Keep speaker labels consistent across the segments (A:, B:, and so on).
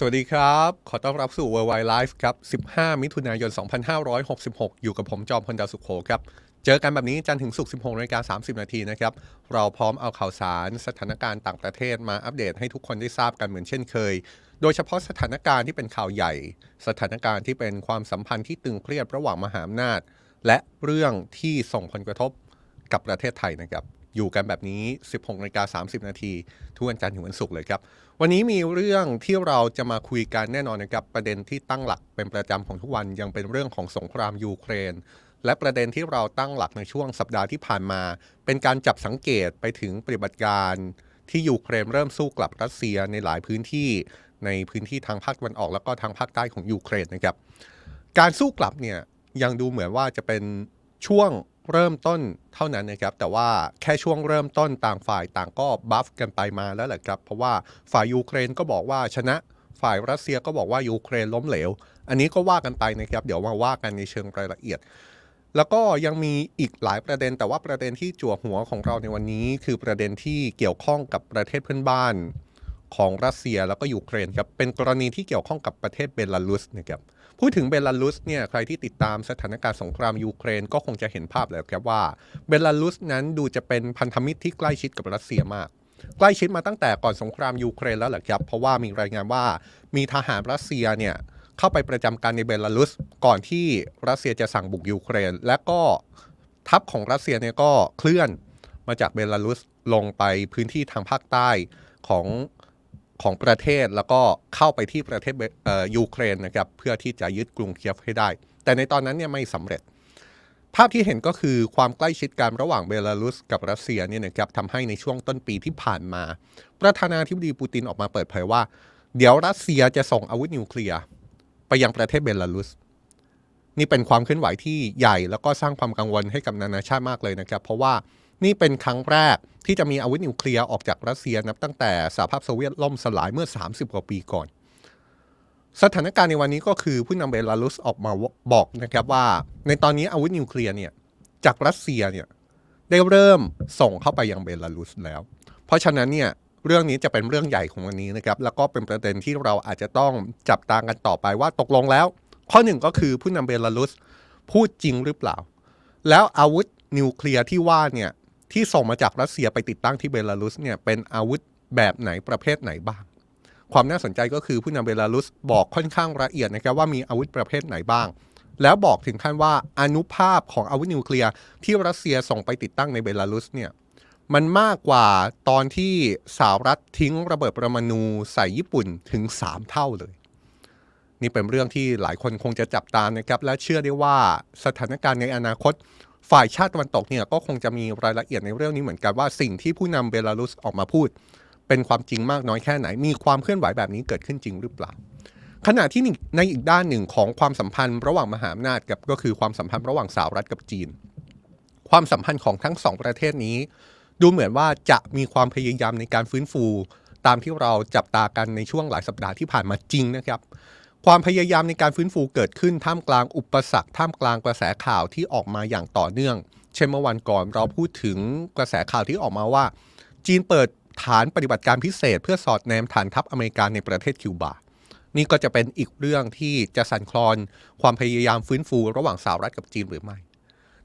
A: สวัสดีครับ ขอต้อนรับสู่ Worldwide Life ครับ 15 มิถุนายน 2566 อยู่กับผมจอมพลดาวสุขโขครับ เจอกันแบบนี้จันถึงศุก16นาฬิกา30 นาทีนะครับ เราพร้อมเอาข่าวสารสถานการณ์ต่างประเทศมาอัปเดตให้ทุกคนได้ทราบกันเหมือนเช่นเคย โดยเฉพาะสถานการณ์ที่เป็นข่าวใหญ่ สถานการณ์ที่เป็นความสัมพันธ์ที่ตึงเครียดระหว่างมหาอำนาจ และเรื่องที่ส่งผลกระทบกับประเทศไทยนะครับ อยู่กันแบบนี้ 16นาฬิกา30 นาทีทุกวันจันทร์ถึงวันศุกร์เลยครับ วันนี้มีเรื่องที่เราจะมาคุยกันแน่นอนนะครับ ประเด็นที่ตั้งหลักเป็นประจำของทุกวันยังเป็นเรื่องของสงครามยูเครน และประเด็นที่เราตั้งหลักในช่วงสัปดาห์ที่ผ่านมา เป็นการจับสังเกตไปถึงปฏิบัติการ ที่ยูเครนเริ่มสู้กลับรัสเซียในหลายพื้นที่ในพื้นที่ทางภาคตะวันออกแล้วก็ทางภาคใต้ของยูเครนนะครับ การสู้กลับเนี่ยยังดูเหมือนว่าจะเป็นช่วง เริ่มต้นเท่านั้นนะครับ แต่ว่าแค่ช่วงเริ่มต้นต่างฝ่ายต่างก็บัฟกันไปมาแล้วแหละครับ เพราะว่าฝ่ายยูเครนก็บอกว่าชนะฝ่ายรัสเซียก็บอกว่ายูเครนล้มเหลว อันนี้ก็ว่ากันไปนะครับ เดี๋ยวมาว่ากันในเชิงรายละเอียด แล้วก็ยังมีอีกหลายประเด็น แต่ว่าประเด็นที่จั่วหัวของเราในวันนี้ คือประเด็นที่เกี่ยวข้องกับประเทศเพื่อนบ้าน ของรัสเซียแล้วก็ยูเครนครับเป็นกรณีที่เกี่ยวข้องกับประเทศเบลารุสนะครับพูดถึงเบลารุสเนี่ยใครที่ติดตามสถานการณ์สงครามยูเครนก็คงจะเห็นภาพแล้วครับว่าเบลารุสนั้นดูจะเป็นพันธมิตรที่ใกล้ชิดกับรัสเซียมาก ใกล้ชิดมาตั้งแต่ก่อนสงครามยูเครนแล้วแหละครับ เพราะว่ามีรายงานว่ามีทหารรัสเซียเนี่ยเข้าไปประจำการในเบลารุส ก่อนที่รัสเซียจะสั่งบุกยูเครน และก็ทัพของรัสเซียเนี่ยก็เคลื่อนมาจากเบลารุสลงไปพื้นที่ทางภาคใต้ของ ของประเทศแล้วก็เข้าไปที่ประเทศยูเครนนะครับเพื่อที่จะยึดกรุงเคียฟให้ได้ แต่ในตอนนั้นเนี่ยไม่สำเร็จ ภาพที่เห็นก็คือความใกล้ชิดกันระหว่างเบลารุสกับรัสเซียเนี่ยนะครับทำให้ในช่วงต้นปีที่ผ่านมา ประธานาธิบดีปูตินออกมาเปิดเผยว่า เดี๋ยวรัสเซียจะส่งอาวุธนิวเคลียร์ไปยังประเทศเบลารุสนี่เป็นความเคลื่อนไหวที่ใหญ่แล้วก็สร้างความกังวลให้กับนานาชาติมากเลยนะครับ เพราะว่านี่เป็นครั้งแรก ที่จะมีอาวุธนิวเคลียร์ออกจากรัสเซียนับตั้งแต่สหภาพโซเวียตล่มสลายเมื่อ 30 กว่าปีก่อน สถานการณ์ในวันนี้ก็คือผู้นำเบลารุสออกมาบอกนะครับว่า ในตอนนี้อาวุธนิวเคลียร์เนี่ยจากรัสเซียเนี่ยได้เริ่มส่งเข้าไปยังเบลารุสแล้ว เพราะฉะนั้นเนี่ยเรื่องนี้จะเป็นเรื่องใหญ่ของวันนี้นะครับแล้วก็เป็นประเด็นที่เราอาจจะต้องจับตากันต่อไปว่าตกลงแล้ว ข้อหนึ่งก็คือผู้นำเบลารุสพูดจริงหรือเปล่า แล้วอาวุธนิวเคลียร์ที่ว่าเนี่ย ที่ส่งมาจากรัสเซียไปติดตั้งที่เบลารุสเนี่ยเป็นอาวุธแบบไหนประเภทไหนบ้าง ความน่าสนใจก็คือผู้นำเบลารุสบอกค่อนข้างละเอียดนะครับว่ามีอาวุธประเภทไหนบ้าง แล้วบอกถึงขั้นว่าอนุภาพของอาวุธนิวเคลียร์ที่รัสเซียส่งไปติดตั้งในเบลารุสเนี่ยมันมากกว่าตอนที่สหรัฐทิ้งระเบิดประมาณูใส่ญี่ปุ่นถึง 3 เท่าเลย นี่เป็นเรื่องที่หลายคนคงจะจับตามนะครับ และเชื่อได้ว่าสถานการณ์ในอนาคต ฝ่ายชาติตะวันตกเนี่ยก็คงจะมีรายละเอียดในเรื่องนี้เหมือนกันว่าสิ่งที่ผู้นำเบลารุสออกมาพูด เป็นความจริงมากน้อยแค่ไหน มีความเคลื่อนไหวแบบนี้เกิดขึ้นจริงหรือเปล่า ขณะที่ในอีกด้านหนึ่งของความสัมพันธ์ระหว่างมหาอำนาจกับก็คือความสัมพันธ์ระหว่างสหรัฐกับจีน ความสัมพันธ์ของทั้งสองประเทศนี้ ดูเหมือนว่าจะมีความพยายามในการฟื้นฟู ตามที่เราจับตากันในช่วงหลายสัปดาห์ที่ผ่านมาจริงนะครับ ความพยายามในการฟื้นฟูเกิดขึ้นท่ามกลางอุปสรรคท่ามกลางกระแสข่าวที่ออกมาอย่างต่อเนื่อง เช่นเมื่อวันก่อนเราพูดถึงกระแสข่าวที่ออกมาว่า จีนเปิดฐานปฏิบัติการพิเศษ เพื่อสอดแนมฐานทัพอเมริกาในประเทศคิวบา นี่ก็จะเป็นอีกเรื่องที่จะสั่นคลอนความพยายามฟื้นฟูระหว่างสหรัฐกับจีนหรือไม่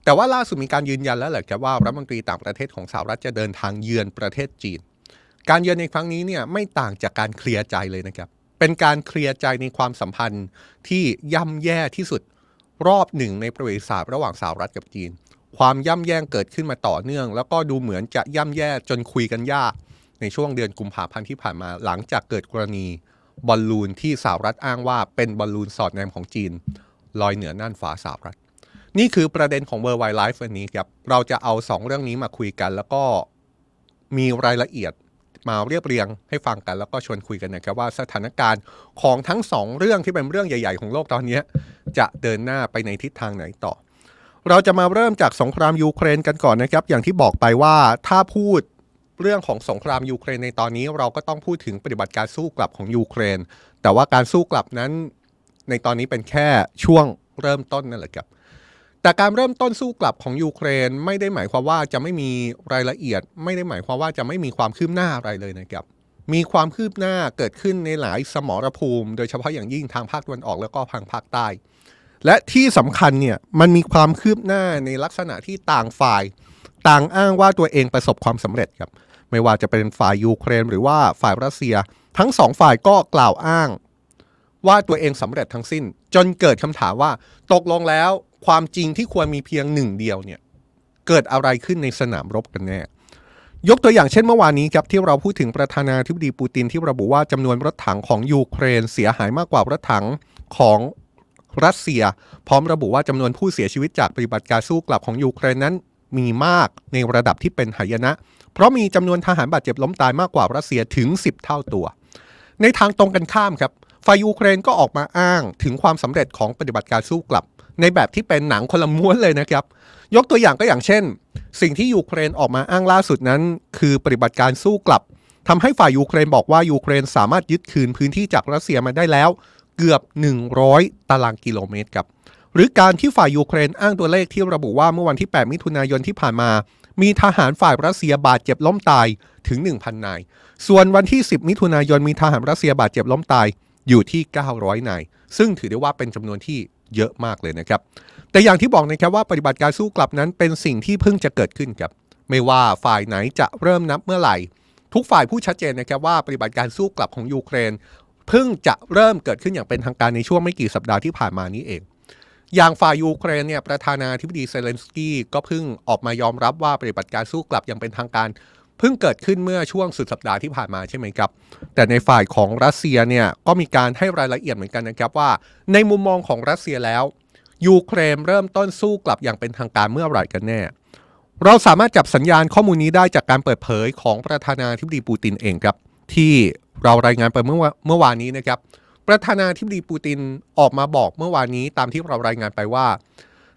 A: แต่ว่าล่าสุดมีการยืนยันแล้วแหละครับว่ารัฐมนตรีต่างประเทศของสหรัฐจะเดินทางเยือนประเทศจีน การเยือนในครั้งนี้เนี่ยไม่ต่างจากการเคลียร์ใจเลยนะครับ เป็นการเคลียร์ใจในความสัมพันธ์ที่ย่ำแย่ที่สุดรอบหนึ่งในประวัติศาสตร์ระหว่างสหรัฐกับจีน ความย่ำแย่เกิดขึ้นมาต่อเนื่อง แล้วก็ดูเหมือนจะย่ำแย่จนคุยกันยาก ในช่วงเดือนกุมภาพันธ์ที่ผ่านมาหลังจากเกิดกรณีบอลลูนที่สหรัฐอ้างว่าเป็นบอลลูนสอดแนมของจีน ลอยเหนือน่านฟ้าสหรัฐ นี่คือประเด็นของ World Wide Life วันนี้ครับเราจะเอา 2 เรื่องนี้มาคุยกัน แล้วก็มีรายละเอียด มาเรียบเรียงให้ฟังกัน แล้วก็ชวนคุยกันนะครับว่าสถานการณ์ของทั้งสองเรื่องที่เป็นเรื่องใหญ่ ๆ ของโลกตอนนี้ จะเดินหน้าไปในทิศทางไหนต่อ เราจะมาเริ่มจากสงครามยูเครนกันก่อนนะครับ อย่างที่บอกไปว่าถ้าพูดเรื่องของสงครามยูเครนในตอนนี้ เราก็ต้องพูดถึงปฏิบัติการสู้กลับของยูเครน แต่ว่าการสู้กลับนั้นในตอนนี้เป็นแค่ช่วงเริ่มต้นนั่นแหละครับ แต่การเริ่มต้นสู้กลับของยูเครนไม่ได้หมายความว่าจะไม่มีรายละเอียด ไม่ได้หมายความว่าจะไม่มีความคืบหน้าอะไรเลยนะครับ มีความคืบหน้าเกิดขึ้นในหลายสมรภูมิ โดยเฉพาะอย่างยิ่งทางภาคตะวันออกแล้วก็ทางภาคใต้ และที่สำคัญเนี่ยมันมีความคืบหน้าในลักษณะที่ต่างฝ่าย ต่างอ้างว่าตัวเองประสบความสำเร็จครับไม่ว่าจะเป็นฝ่ายยูเครน หรือว่าฝ่ายรัสเซีย ทั้งสองฝ่ายก็กล่าวอ้าง ว่าตัวเองสำเร็จทั้งสิ้น จนเกิดคำถามว่าตกลงแล้ว ความจริงที่ควรมีเพียงหนึ่งเดียวเนี่ยเกิดอะไรขึ้นในสนามรบกันแน่ยกตัวอย่างเช่นเมื่อวานนี้ครับที่เราพูดถึงประธานาธิบดีปูตินที่ระบุว่าจำนวนรถถังของยูเครนเสียหายมากกว่ารถถังของรัสเซีย พร้อมระบุว่าจำนวนผู้เสียชีวิตจากปฏิบัติการสู้กลับของยูเครนนั้น มีมากในระดับที่เป็นหายนะ เพราะมีจำนวนทหารบาดเจ็บล้มตายมากกว่ารัสเซียถึง 10 เท่าตัว ในทางตรงกันข้ามครับฝ่ายยูเครนก็ออกมาอ้างถึงความสำเร็จของปฏิบัติการสู้กลับ ในแบบที่เป็นหนังคนละม้วนเลยนะครับ ยกตัวอย่างก็อย่างเช่น สิ่งที่ยูเครนออกมาอ้างล่าสุดนั้น คือปฏิบัติการสู้กลับทำให้ฝ่ายยูเครนบอกว่ายูเครนสามารถยึดคืนพื้นที่จากรัสเซียมาได้แล้ว เกือบ 100 ตารางกิโลเมตรครับหรือการที่ฝ่ายยูเครนอ้างตัวเลขที่ระบุว่าเมื่อวันที่ 8 มิถุนายนที่ผ่านมา มีทหารฝ่ายรัสเซียบาดเจ็บล้มตายถึง 1,000 นาย ส่วนวันที่ 10 มิถุนายนมีทหารรัสเซียบาดเจ็บล้มตายอยู่ที่ 900 นาย ซึ่งถือได้ว่าเป็นจำนวนที่ เยอะมากเลยนะครับ แต่อย่างที่บอกนะครับว่าปฏิบัติการสู้กลับนั้นเป็นสิ่งที่เพิ่งจะเกิดขึ้นครับ ไม่ว่าฝ่ายไหนจะเริ่มนับเมื่อไหร่ ทุกฝ่ายพูดชัดเจนนะครับว่าปฏิบัติการสู้กลับของยูเครนเพิ่งจะเริ่มเกิดขึ้นอย่างเป็นทางการในช่วงไม่กี่สัปดาห์ที่ผ่านมานี้เองอย่างฝ่ายยูเครนเนี่ยประธานาธิบดีเซเลนสกี้ก็เพิ่งออกมายอมรับว่าปฏิบัติการสู้กลับอย่างเป็นทางการ เพิ่งเกิดขึ้นเมื่อช่วงสุดสัปดาห์ที่ผ่านมาใช่ไหมครับ แต่ในฝ่ายของรัสเซียเนี่ยก็มีการให้รายละเอียดเหมือนกันนะครับว่า ในมุมมองของรัสเซียแล้วยูเครนเริ่มต้นสู้กลับอย่างเป็นทางการเมื่อไหร่กันแน่ เราสามารถจับสัญญาณข้อมูลนี้ได้จากการเปิดเผยของประธานาธิบดีปูตินเองครับ ที่เรารายงานไปเมื่อเมื่อวานนี้นะครับ ประธานาธิบดีปูตินออกมาบอกเมื่อวานนี้ตามที่เรารายงานไปว่า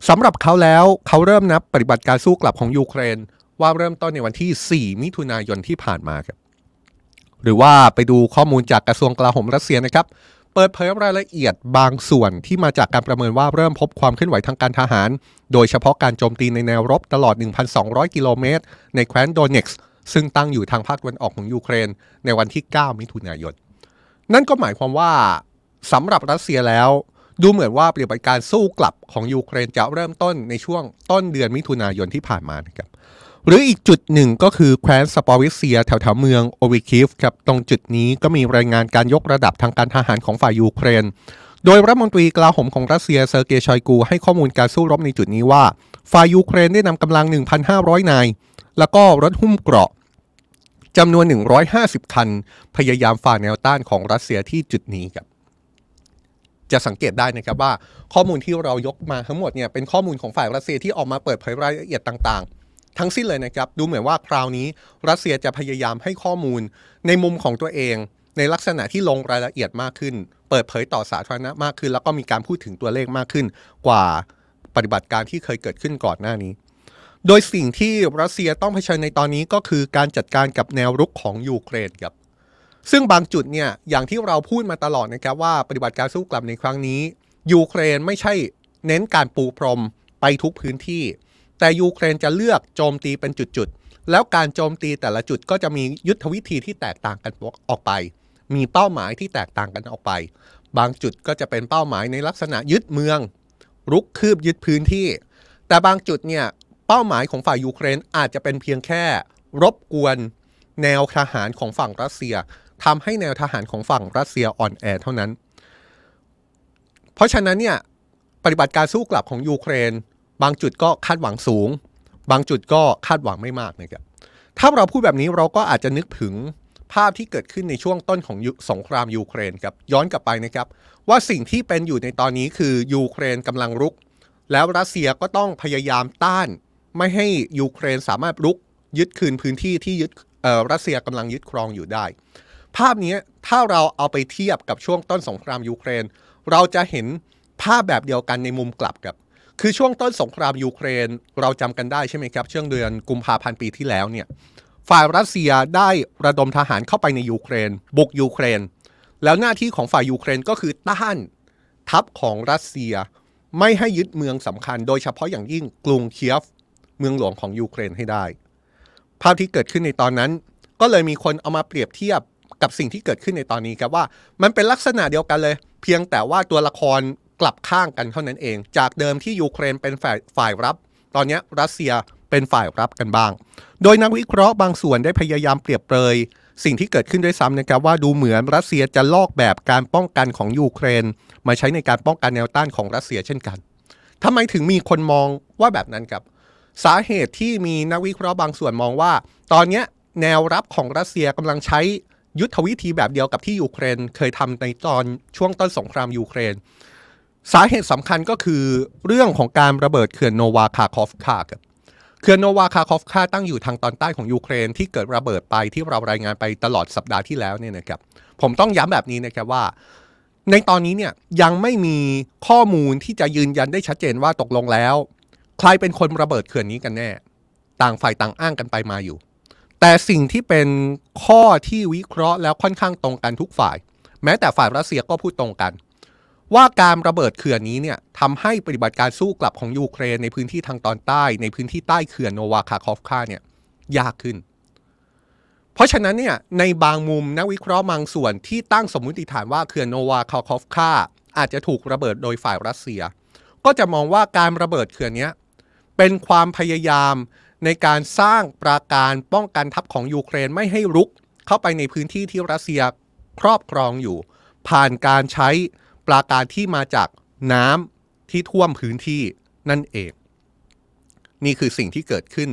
A: สำหรับเขาแล้วเขาเริ่มนับปฏิบัติการสู้กลับของยูเครน ว่าเริ่มต้นในวันที่ 4 มิถุนายนที่ผ่านมาครับ หรือว่าไปดูข้อมูลจากกระทรวงกลาโหมรัสเซียนะครับ เปิดเผยรายละเอียดบางส่วนที่มาจากการประเมินว่าเริ่มพบความเคลื่อนไหวทางการทหาร โดยเฉพาะการโจมตีในแนวรบตลอด 1,200 กิโลเมตร ในแคว้นโดเน็กซ์ซึ่งตั้งอยู่ทางภาคตะวันออกของยูเครน ในวันที่ 9 มิถุนายน นั่นก็หมายความว่าสำหรับรัสเซียแล้วดูเหมือนว่าปฏิบัติการสู้กลับของยูเครนจะเริ่มต้นในช่วงต้นเดือนมิถุนายนที่ผ่านมานะครับ หรืออีกจุดหนึ่งก็คือแคว้นซาปอริซเซียแถวๆเมืองโอริคิฟครับตรงจุดนี้ก็มีรายงานการยกระดับทางการทหารของฝ่ายยูเครน โดยรัฐมนตรีกลาโหมของรัสเซียเซอร์เกย์ชอยกูให้ข้อมูลการสู้รบในจุดนี้ว่า ฝ่ายยูเครนได้นำกำลัง 1,500 นาย แล้วก็รถหุ้มเกราะจำนวน 150 คัน พยายามฝ่าแนวต้านของรัสเซียที่จุดนี้ครับจะสังเกตได้นะครับว่าข้อมูลที่เรายกมาทั้งหมดเนี่ยเป็นข้อมูลของฝ่ายรัสเซียที่ออกมาเปิดเผยรายละเอียดต่างๆ ทั้งสิ้นเลยนะครับ ดูเหมือนว่าคราวนี้รัสเซียจะพยายามให้ข้อมูลในมุมของตัวเอง ในลักษณะที่ลงรายละเอียดมากขึ้น เปิดเผยต่อสาธารณะมากขึ้น แล้วก็มีการพูดถึงตัวเลขมากขึ้น กว่าปฏิบัติการที่เคยเกิดขึ้นก่อนหน้านี้ โดยสิ่งที่รัสเซียต้องเผชิญในตอนนี้ก็คือการจัดการกับแนวรุกของยูเครนครับซึ่งบางจุดเนี่ยอย่างที่เราพูดมาตลอดนะครับว่าปฏิบัติการสู้กลับในครั้งนี้ยูเครนไม่ใช่เน้นการปูพรมไปทุกพื้นที่ แต่ยูเครนจะเลือกโจมตีเป็นจุดๆ แล้วการโจมตีแต่ละจุดก็จะมียุทธวิธีที่แตกต่างกันออกไป มีเป้าหมายที่แตกต่างกันออกไป บางจุดก็จะเป็นเป้าหมายในลักษณะยึดเมือง รุกคืบยึดพื้นที่ แต่บางจุดเนี่ยเป้าหมายของฝ่ายยูเครนอาจจะเป็นเพียงแค่ รบกวนแนวทหารของฝั่งรัสเซียทำให้แนวทหารของฝั่งรัสเซียอ่อนแอเท่านั้น เพราะฉะนั้นเนี่ยปฏิบัติการสู้กลับของยูเครน บางจุดก็คาดหวังสูง บางจุดก็คาดหวังไม่มากนะครับถ้าเราพูดแบบนี้เราก็อาจจะนึกถึงภาพที่เกิดขึ้นในช่วงต้นของสงครามยูเครนครับย้อนกลับไปนะครับ ว่าสิ่งที่เป็นอยู่ในตอนนี้คือยูเครนกำลังรุก แล้วรัสเซียก็ต้องพยายามต้าน ไม่ให้ยูเครนสามารถรุก ยึดคืนพื้นที่ที่ยึดรัสเซียกำลังยึดครองอยู่ได้ ภาพนี้ถ้าเราเอาไปเทียบกับช่วงต้นสงครามยูเครน เราจะเห็นภาพแบบเดียวกันในมุมกลับกัน คือช่วงต้นสงครามยูเครนเราจำกันได้ใช่ไหมครับช่วงเดือนกุมภาพันธ์ปีที่แล้วเนี่ยฝ่ายรัสเซียได้ระดมทหารเข้าไปในยูเครน บุกยูเครน แล้วหน้าที่ของฝ่ายยูเครนก็คือต้านทัพของรัสเซียไม่ให้ยึดเมืองสำคัญ โดยเฉพาะอย่างยิ่งกรุงเคียฟ เมืองหลวงของยูเครนให้ได้ ภาพที่เกิดขึ้นในตอนนั้น ก็เลยมีคนเอามาเปรียบเทียบกับสิ่งที่เกิดขึ้นในตอนนี้ครับว่า มันเป็นลักษณะเดียวกันเลย เพียงแต่ว่าตัวละคร กลับข้างกันเท่านั้นเอง จากเดิมที่ยูเครนเป็นฝ่ายฝ่ายรับ ตอนนี้รัสเซียเป็นฝ่ายรับกันบ้าง โดยนักวิเคราะห์บางส่วนได้พยายามเปรียบเปรยสิ่งที่เกิดขึ้นด้วยซ้ำนะครับว่าดูเหมือนรัสเซียจะลอกแบบการป้องกันของยูเครน มาใช้ในการป้องกันแนวต้านของรัสเซียเช่นกันทำไมถึงมีคนมองว่าแบบนั้นครับ สาเหตุที่มีนักวิเคราะห์บางส่วนมองว่า ตอนนี้แนวรับของรัสเซียกำลังใช้ยุทธวิธีแบบเดียวกับที่ยูเครน เคยทำในตอนช่วงต้นสงครามยูเครน สาเหตุสำคัญก็คือเรื่องของการระเบิดเขื่อนโนวาคาคอฟคาครับเขื่อนโนวาคาคอฟคาตั้งอยู่ทางตอนใต้ของยูเครนที่เกิดระเบิดไปที่เรารายงานไปตลอดสัปดาห์ที่แล้วเนี่ยนะครับผมต้องย้ำแบบนี้นะครับว่า ในตอนนี้เนี่ยยังไม่มีข้อมูลที่จะยืนยันได้ชัดเจนว่าตกลงแล้ว ใครเป็นคนระเบิดเขื่อนนี้กันแน่ ต่างฝ่ายต่างอ้างกันไปมาอยู่ แต่สิ่งที่เป็นข้อที่วิเคราะห์แล้วค่อนข้างตรงกันทุกฝ่าย แม้แต่ฝ่ายรัสเซียก็พูดตรงกัน ว่าการระเบิดเขื่อนนี้เนี่ยทำให้ปฏิบัติการสู้กลับของยูเครนในพื้นที่ทางตอนใต้ ในพื้นที่ใต้เขื่อนโนวาคาคอฟคาเนี่ยยากขึ้น เพราะฉะนั้นเนี่ยในบางมุมนักวิเคราะห์บางส่วนที่ตั้งสมมติฐานว่าเขื่อนโนวาคาคอฟคาอาจจะถูกระเบิดโดยฝ่ายรัสเซีย ก็จะมองว่าการระเบิดเขื่อนนี้เป็นความพยายามในการสร้างปราการป้องกันทัพของยูเครนไม่ให้รุก เข้าไปในพื้นที่ที่รัสเซียครอบครองอยู่ ผ่านการใช้ ปราการที่มาจากน้ำที่ท่วมพื้นที่นั่นเอง นี่คือสิ่งที่เกิดขึ้น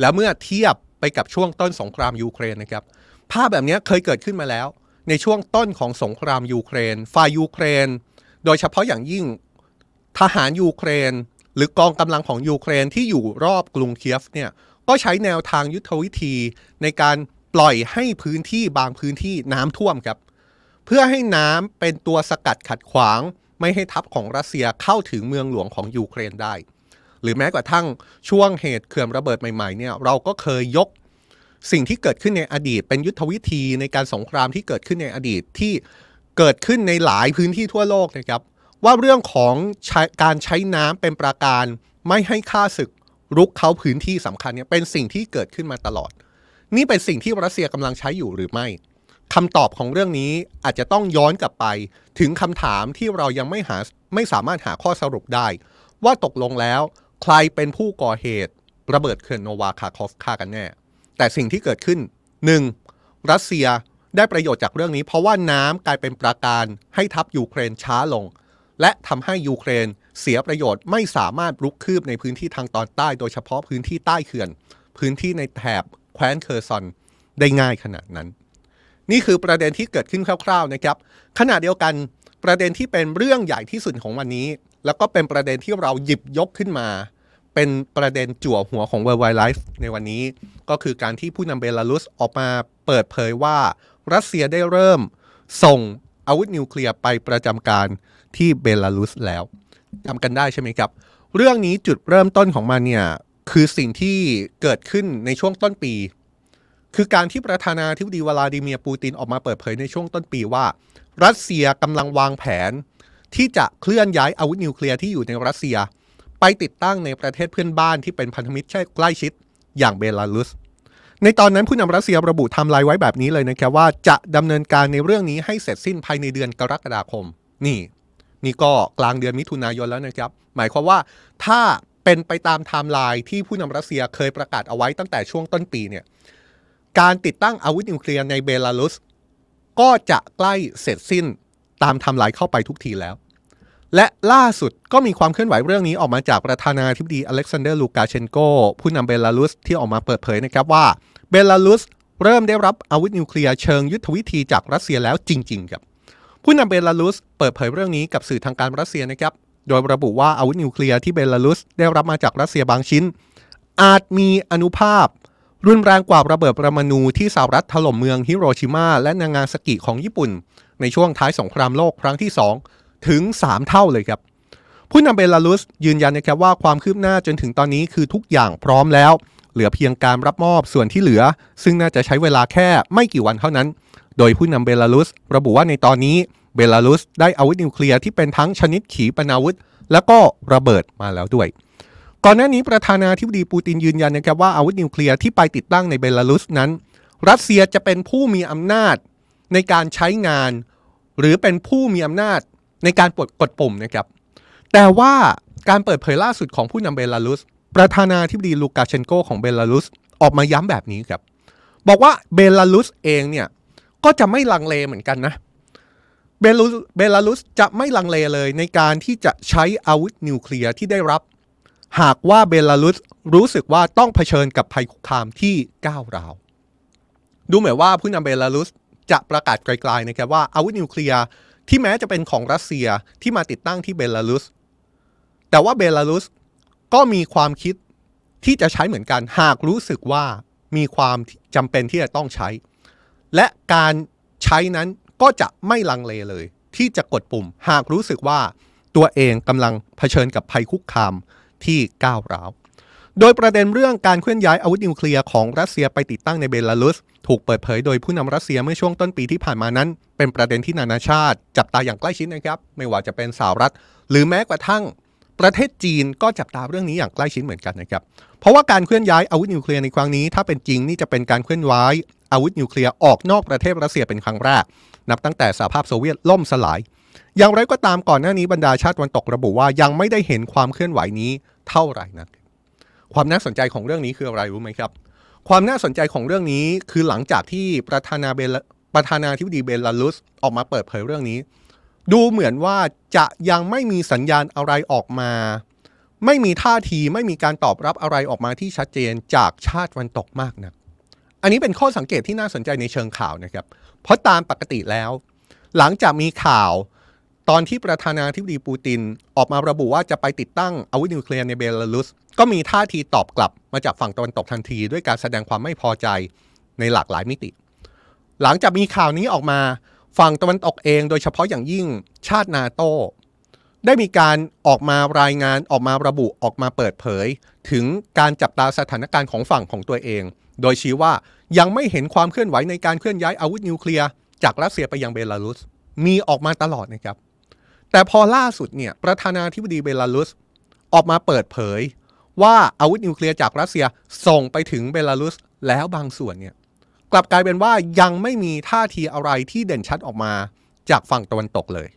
A: แล้วเมื่อเทียบไปกับช่วงต้นสงครามยูเครนนะครับ ภาพแบบนี้เคยเกิดขึ้นมาแล้ว ในช่วงต้นของสงครามยูเครนฝ่ายยูเครน โดยเฉพาะอย่างยิ่งทหารยูเครน หรือกองกำลังของยูเครนที่อยู่รอบกรุงเคียฟเนี่ยก็ใช้แนวทางยุทธวิธีในการปล่อยให้พื้นที่บางพื้นที่น้ำท่วมครับ พื่อให้น้ำเป็นตัวสกัดขัดขวาง ไม่ให้ทัพของรัสเซียเข้าถึงเมืองหลวงของยูเครนได้ หรือแม้กระทั่งช่วงเหตุเขื่อนระเบิดใหม่ๆเนี่ยเราก็เคยยกสิ่งที่เกิดขึ้นในอดีต เป็นยุทธวิธีในการสงครามที่เกิดขึ้นในอดีตที่เกิดขึ้นในหลายพื้นที่ทั่วโลกนะครับ ว่าเรื่องของการใช้น้ำเป็นประการ ไม่ให้ค่าศึกรุกเข้าพื้นที่สำคัญเนี่ยเป็นสิ่งที่เกิดขึ้นมาตลอด นี่เป็นสิ่งที่รัสเซียกำลังใช้อยู่หรือไม่ คำตอบของเรื่องนี้อาจจะต้องย้อนกลับไป ถึงคำถามที่เรายังไม่หาไม่สามารถหาข้อสรุปได้ ว่าตกลงแล้ว ใครเป็นผู้ก่อเหตุ ระเบิดเขื่อนโนวาคาคอฟคากันแน่ แต่สิ่งที่เกิดขึ้น 1. รัสเซียได้ประโยชน์จากเรื่องนี้ เพราะว่าน้ำกลายเป็นประการให้ทัพยูเครนช้าลง และทำให้ยูเครนเสียประโยชน์ไม่สามารถรุกคืบในพื้นที่ทางตอนใต้ โดยเฉพาะพื้นที่ใต้เขื่อน พื้นที่ในแถบแคว้นเคอร์ซอนได้ง่ายขนาดนั้น นี่คือประเด็นที่เกิดขึ้นคร่าวๆนะครับขณะเดียวกันประเด็นที่เป็นเรื่องใหญ่ที่สุดของวันนี้ แล้วก็เป็นประเด็นที่เราหยิบยกขึ้นมา เป็นประเด็นจั่วหัวของ World Wide Life ในวันนี้ ก็คือการที่ผู้นำเบลารุสออกมาเปิดเผยว่า รัสเซียได้เริ่มส่งอาวุธนิวเคลียร์ไปประจำการที่เบลารุสแล้วจำกันได้ใช่ไหมครับ เรื่องนี้จุดเริ่มต้นของมันเนี่ยคือสิ่งที่เกิดขึ้นในช่วงต้นปี คือการที่ประธานาธิบดีวลาดิเมียร์ปูตินออกมาเปิดเผยในช่วงต้นปีว่า รัสเซียกำลังวางแผน ที่จะเคลื่อนย้ายอาวุธนิวเคลียร์ที่อยู่ในรัสเซีย ไปติดตั้งในประเทศเพื่อนบ้านที่เป็นพันธมิตรใกล้ชิดอย่างเบลารุส ในตอนนั้นผู้นำรัสเซียระบุไทม์ไลน์ไว้แบบนี้เลยนะครับว่าจะดำเนินการในเรื่องนี้ให้เสร็จสิ้นภายในเดือนกรกฎาคม นี่ นี่ก็กลางเดือนมิถุนายนแล้วนะครับ หมายความว่าถ้าเป็นไปตามไทม์ไลน์ที่ผู้นำรัสเซียเคยประกาศเอาไว้ตั้งแต่ช่วงต้นปีเนี่ย การติดตั้งอาวุธนิวเคลียร์ในเบลารุส ก็จะใกล้เสร็จสิ้นตามไทม์ไลน์เข้าไปทุกทีแล้ว และล่าสุดก็มีความเคลื่อนไหวเรื่องนี้ออกมาจากประธานาธิบดีอเล็กซานเดอร์ลูกาเชนโกผู้นำเบลารุสที่ออกมาเปิดเผยนะครับว่าเบลารุสเริ่มได้รับอาวุธนิวเคลียร์เชิงยุทธวิธีจากรัสเซียแล้วจริง ๆ ครับ ผู้นำเบลารุสเปิดเผยเรื่องนี้กับสื่อทางการรัสเซียนะครับ โดยระบุว่าอาวุธนิวเคลียร์ที่เบลารุสได้รับมาจากรัสเซียบางชิ้น อาจมีอานุภาพ รุนแรงกว่าระเบิดปรมาณูที่สหรัฐถล่มเมืองฮิโรชิมาและนางาซากิของญี่ปุ่น ในช่วงท้ายสงครามโลกครั้งที่ 2 ถึง 3 เท่าเลยครับ ผู้นำเบลารุสยืนยันนะครับว่าความคืบหน้าจนถึงตอนนี้คือทุกอย่างพร้อมแล้ว เหลือเพียงการรับมอบส่วนที่เหลือ ซึ่งน่าจะใช้เวลาแค่ไม่กี่วันเท่านั้น โดยผู้นำเบลารุสระบุว่าในตอนนี้เบลารุสได้อาวุธนิวเคลียร์ที่เป็นทั้งชนิดขีปนาวุธ และก็ระเบิดมาแล้วด้วย ก่อนหน้านี้ประธานาธิบดีปูตินยืนยันนะครับว่าอาวุธนิวเคลียร์ที่ไปติดตั้งในเบลารุสนั้น รัสเซียจะเป็นผู้มีอำนาจในการใช้งาน หรือเป็นผู้มีอำนาจในการปลดกดปุ่มนะครับ แต่ว่าการเปิดเผยล่าสุดของผู้นำเบลารุส ประธานาธิบดีลูกาเชนโกของเบลารุสออกมาย้ำแบบนี้ครับ บอกว่าเบลารุสเองเนี่ยก็จะไม่ลังเลเหมือนกันนะเบลารุสจะไม่ลังเลเลยในการที่จะใช้อาวุธนิวเคลียร์ที่ได้รับ หากว่าเบลารุสรู้สึกว่าต้องเผชิญกับภัยคุกคามที่ก้าวร้าว ดูเหมือนว่าผู้นำเบลารุสจะประกาศไกลๆนะครับว่าอาวุธนิวเคลียร์ที่แม้จะเป็นของรัสเซียที่มาติดตั้งที่เบลารุส แต่ว่าเบลารุสก็มีความคิดที่จะใช้เหมือนกันหากรู้สึกว่ามีความจำเป็นที่จะต้องใช้ และการใช้นั้นก็จะไม่ลังเลเลย ที่จะกดปุ่มหากรู้สึกว่าตัวเองกำลังเผชิญกับภัยคุกคาม ที่ก้าวร้าว โดยประเด็นเรื่องการเคลื่อนย้ายอาวุธนิวเคลียร์ของรัสเซียไปติดตั้งในเบลารุส ถูกเปิดเผยโดยผู้นำรัสเซียเมื่อช่วงต้นปีที่ผ่านมานั้น เป็นประเด็นที่นานาชาติ จับตาอย่างใกล้ชิดนะครับ ไม่ว่าจะเป็นสหรัฐ หรือแม้กระทั่งประเทศจีนก็จับตาเรื่องนี้อย่างใกล้ชิดเหมือนกันนะครับ เพราะว่าการเคลื่อนย้ายอาวุธนิวเคลียร์ในครั้งนี้ ถ้าเป็นจริงนี่จะเป็นการเคลื่อนย้ายอาวุธนิวเคลียร์ออกนอกประเทศรัสเซียเป็นครั้งแรก นับตั้งแต่สหภาพโซเวียตล่มสลาย อย่างไรก็ตามก่อนหน้านี้บรรดาชาติตะวันตกระบุว่ายังไม่ได้เห็นความเคลื่อนไหวนี้ เท่าไหร่นัก ความน่าสนใจของเรื่องนี้คืออะไรรู้ไหมครับ ความน่าสนใจของเรื่องนี้คือหลังจากที่ประธานาเบลประธานาธิบดีเบลารุสออกมาเปิดเผยเรื่องนี้ ดูเหมือนว่าจะยังไม่มีสัญญาณอะไรออกมา ไม่มีท่าทีไม่มีการตอบรับอะไรออกมาที่ชัดเจนจากชาติวันตกมากนักอันนี้เป็นข้อสังเกตที่น่าสนใจในเชิงข่าวนะครับ เพราะตามปกติแล้ว หลังจากมีข่าว ตอนที่ประธานาธิบดีปูตินออกมาระบุว่าจะไปติดตั้งอาวุธนิวเคลียร์ในเบลารุส ก็มีท่าทีตอบกลับมาจากฝั่งตะวันตกทันที ด้วยการแสดงความไม่พอใจในหลากหลายมิติ หลังจากมีข่าวนี้ออกมา ฝั่งตะวันตกเองโดยเฉพาะอย่างยิ่งชาตินาโตได้มีการออกมารายงานออกมาระบุออกมาเปิดเผย ถึงการจับตาสถานการณ์ของฝั่งของตัวเอง โดยชี้ว่ายังไม่เห็นความเคลื่อนไหวในการเคลื่อนย้ายอาวุธนิวเคลียร์จากรัสเซียไปยังเบลารุส มีออกมาตลอดนะครับ แต่พอล่าสุดเนี่ยประธานาธิบดีเบลารุสออกมาเปิดเผย ว่าอาวุธนิวเคลียร์จากรัสเซียส่งไปถึงเบลารุสแล้วบางส่วนเนี่ยกลับกลายเป็นว่ายังไม่มีท่าทีอะไรที่เด่นชัดออกมาจากฝั่งตะวันตกเลย